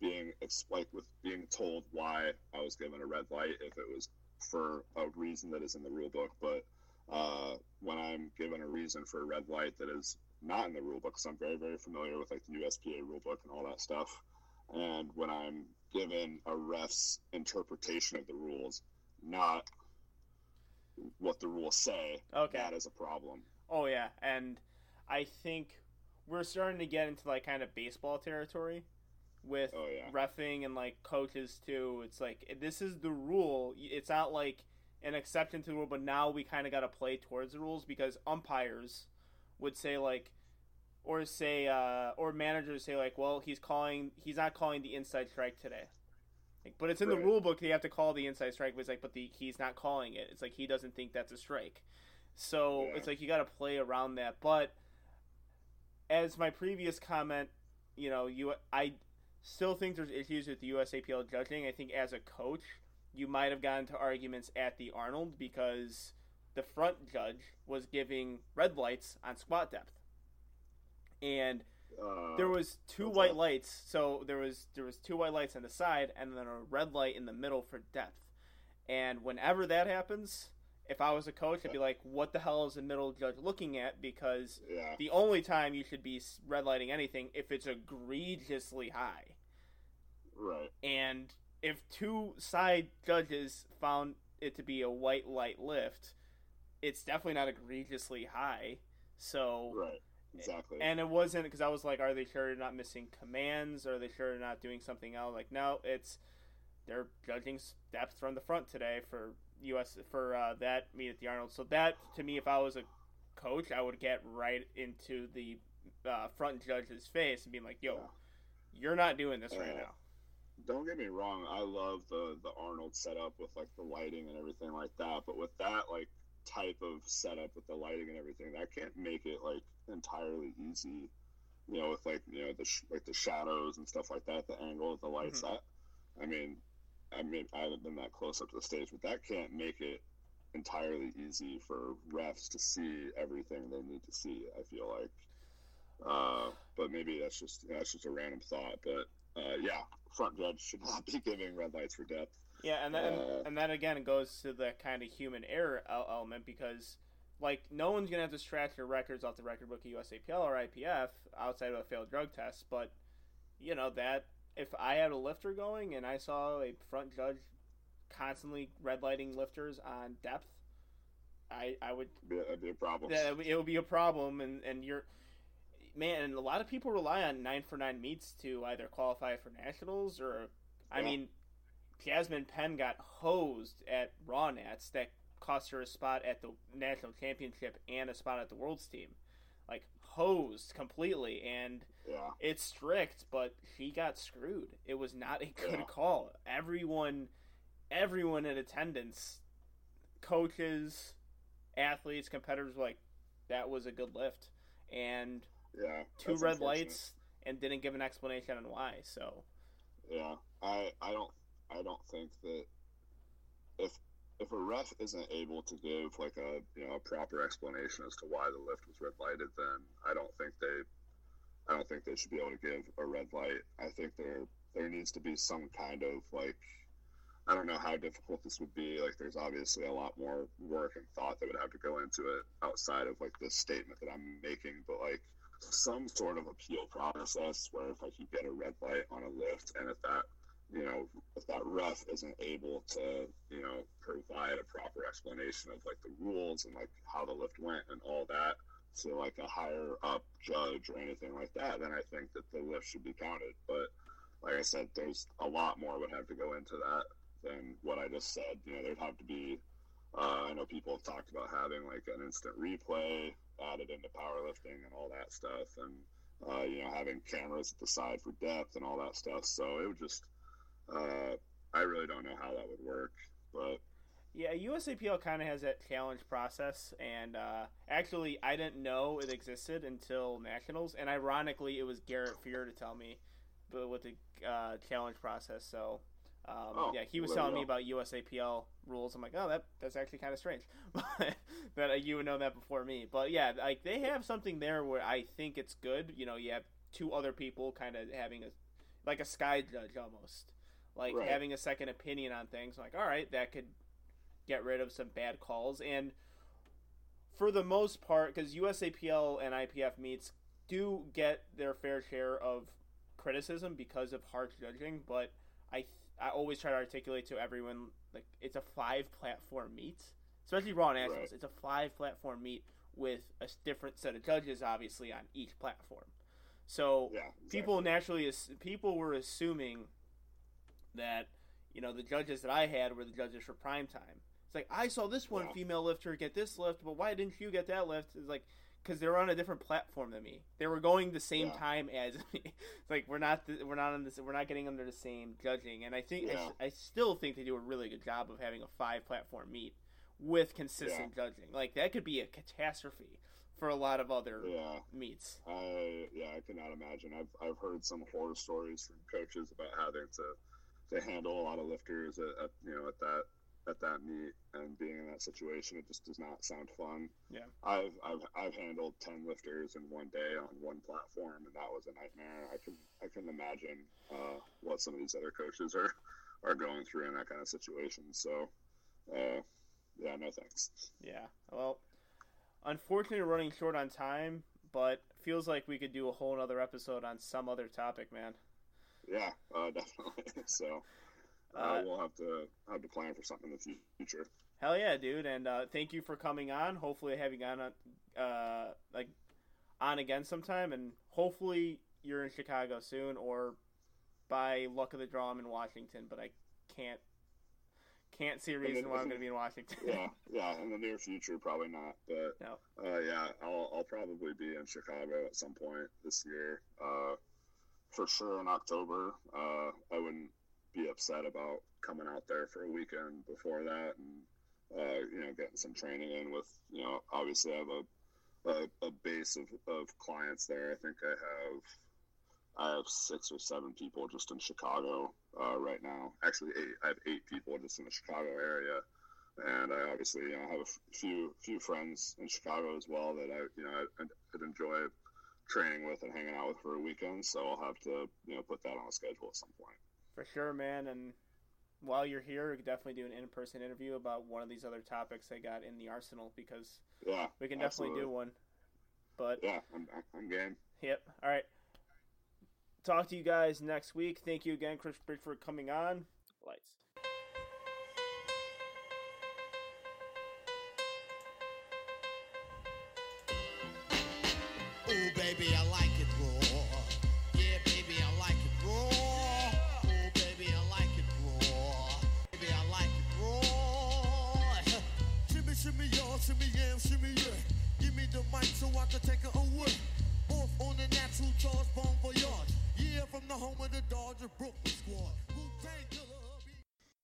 being like with being told why I was given a red light if it was for a reason that is in the rule book. But uh, when I'm given a reason for a red light that is not in the rule book, because I'm very very familiar with like the USPA rule book and all that stuff, and when I'm given a ref's interpretation of the rules, not what the rules say, Okay. that is a problem. Oh yeah, and I think we're starting to get into like kind of baseball territory with Oh, yeah. refing and like coaches too. It's like this is the rule. It's not like an exception to the rule, but now we kind of got to play towards the rules because umpires would say like or say uh or managers say like, well, he's calling he's not calling the inside strike today. Like, but it's in the rule book. They have to call the inside strike. But it's like, but the, he's not calling it. It's like he doesn't think that's a strike. So Yeah. it's like you got to play around that. But as my previous comment, you know, you I still think there's issues with the USAPL judging. I think as a coach, you might have gotten to arguments at the Arnold because the front judge was giving red lights on squat depth, and Uh, there was two white that? lights. So there was there was two white lights on the side, and then a red light in the middle for depth. And whenever that happens, if I was a coach, I'd be like, "What the hell is the middle judge looking at?" Because yeah, the only time you should be red lighting anything if it's egregiously high. right. And if two side judges found it to be a white light lift, it's definitely not egregiously high. So Right. Exactly. and it wasn't because I was like, are they sure they're not missing commands? Are they sure they're not doing something else? Like, no, it's they're judging depth from the front today for U.S. for uh, that meet at the Arnold. So that to me, if I was a coach, I would get right into the uh, front judge's face and be like, "Yo, Yeah. you're not doing this right Uh, now." don't get me wrong i love the the arnold setup with like the lighting and everything like that but with that like type of setup with the lighting and everything that can't make it like entirely easy you know with like you know the sh- like the shadows and stuff like that the angle of the lights Mhm. that i mean i mean i haven't been that close up to the stage but that can't make it entirely easy for refs to see everything they need to see i feel like uh, but maybe that's just that's just a random thought but uh, yeah, front judge should not be giving red lights for depth. Yeah, and then Uh, and that again goes to the kind of human error element because like no one's gonna have to scratch your records off the record book of USAPL or IPF outside of a failed drug test, but you know that if I had a lifter going and I saw a front judge constantly red lighting lifters on depth, I I would Be, that'd be a problem. that it would be a problem and and you're man and a lot of people rely on nine for nine meets to either qualify for nationals or i Yeah. mean jasmine penn got hosed at raw nats that cost her a spot at the national championship and a spot at the world's team like hosed completely and yeah, it's strict, but she got screwed. It was not a good Yeah. call. Everyone, everyone in attendance, coaches, athletes, competitors like that was a good lift, and yeah. two red lights, and didn't give an explanation on why. So Yeah, I I don't I don't think that if if a ref isn't able to give like a you know a proper explanation as to why the lift was red lighted, then I don't think they I don't think they should be able to give a red light. I think there there needs to be some kind of like I don't know how difficult this would be. Like, there's obviously a lot more work and thought that would have to go into it outside of like this statement that I'm making. But like some sort of appeal process where if I could get a red light on a lift, and if that you know if that ref isn't able to you know provide a proper explanation of like the rules and like how the lift went and all that to like a higher up judge or anything like that, then I think that the lift should be counted. But like I said, there's a lot more would have to go into that than what I just said. You know, there'd have to be. Uh, I know people have talked about having like an instant replay added into powerlifting and all that stuff, and uh, you know having cameras at the side for depth and all that stuff. So it would just. Uh, I really don't know how that would work, but Yeah, USAPL kind of has that challenge process, and uh, actually, I didn't know it existed until nationals, and ironically, it was Garrett Fear to tell me, but with the uh, challenge process. So, um, Oh, yeah, he was telling me about USAPL rules. I'm like, oh, that that's actually kind of strange, that uh, you would know that before me. But yeah, like they have something there where I think it's good. You know, you have two other people kind of having a like a sky judge almost, like Right. having a second opinion on things. Like, all right, that could get rid of some bad calls. And for the most part, because USAPL and IPF meets do get their fair share of criticism because of harsh judging, but I th- I always try to articulate to everyone like it's a five platform meet, especially Raw Nationals. Right. It's a five platform meet with a different set of judges, obviously on each platform. So Yeah, people naturally people were assuming that you know the judges that I had were the judges for prime time. It's like I saw this one Yeah. female lifter get this lift, but why didn't you get that lift? It's like because they were on a different platform than me. They were going the same Yeah. time as me. It's like we're not the, we're not on this we're not getting under the same judging. And I think I, Yeah. s- I still think they do a really good job of having a five platform meet with consistent judging. Like that could be a catastrophe for a lot of other Yeah, meets. I yeah, I cannot imagine. I've I've heard some horror stories from coaches about having to to handle a lot of lifters at, at you know at that at that meet and being in that situation. It just does not sound fun. Yeah. I've I've I've handled ten lifters in one day on one platform, and that was a nightmare. I can I can imagine uh, what some of these other coaches are are going through in that kind of situation. So, uh, yeah, no thanks. Yeah. Well, unfortunately, we're running short on time, but feels like we could do a whole other episode on some other topic, man. Yeah, uh, definitely. so. Uh, Uh, we'll have to have to plan for something in the future. Hell yeah, dude! And uh, thank you for coming on. Hopefully, having on on uh, like on again sometime, and hopefully you're in Chicago soon, or by luck of the draw, I'm in Washington. But I can't can't see a reason why I'm going to be in Washington. Yeah, yeah. In the near future, probably not, but No. uh, yeah, I'll I'll probably be in Chicago at some point this year. Uh, for sure in October. Uh, I wouldn't be upset about coming out there for a weekend before that, and uh, you know, getting some training in with you know. Obviously, I have a a, a base of, of clients there. I think I have I have six or seven people just in Chicago uh, right now. Actually, eight. I have eight people just in the Chicago area, and I obviously you know have a few few friends in Chicago as well that I you know I'd, I'd enjoy training with and hanging out with for a weekend. So I'll have to you know put that on the schedule at some point. For sure, man. And while you're here, we could definitely do an in-person interview about one of these other topics I got in the arsenal because Yeah, we can definitely do one. But Yeah, I'm, I'm game. Yep. All right. Talk to you guys next week. Thank you again, Chris Bridge, for coming on. Lights. baby, I like it. Yeah, baby, I like it raw. Oh, baby, I like it. Baby, I like it shimmy, shimmy, y'all, shimmy, shimmy. Give me the mic so I can take away. On the natural. Yeah, from the home of the Dodger Brooklyn squad. Wu-Tang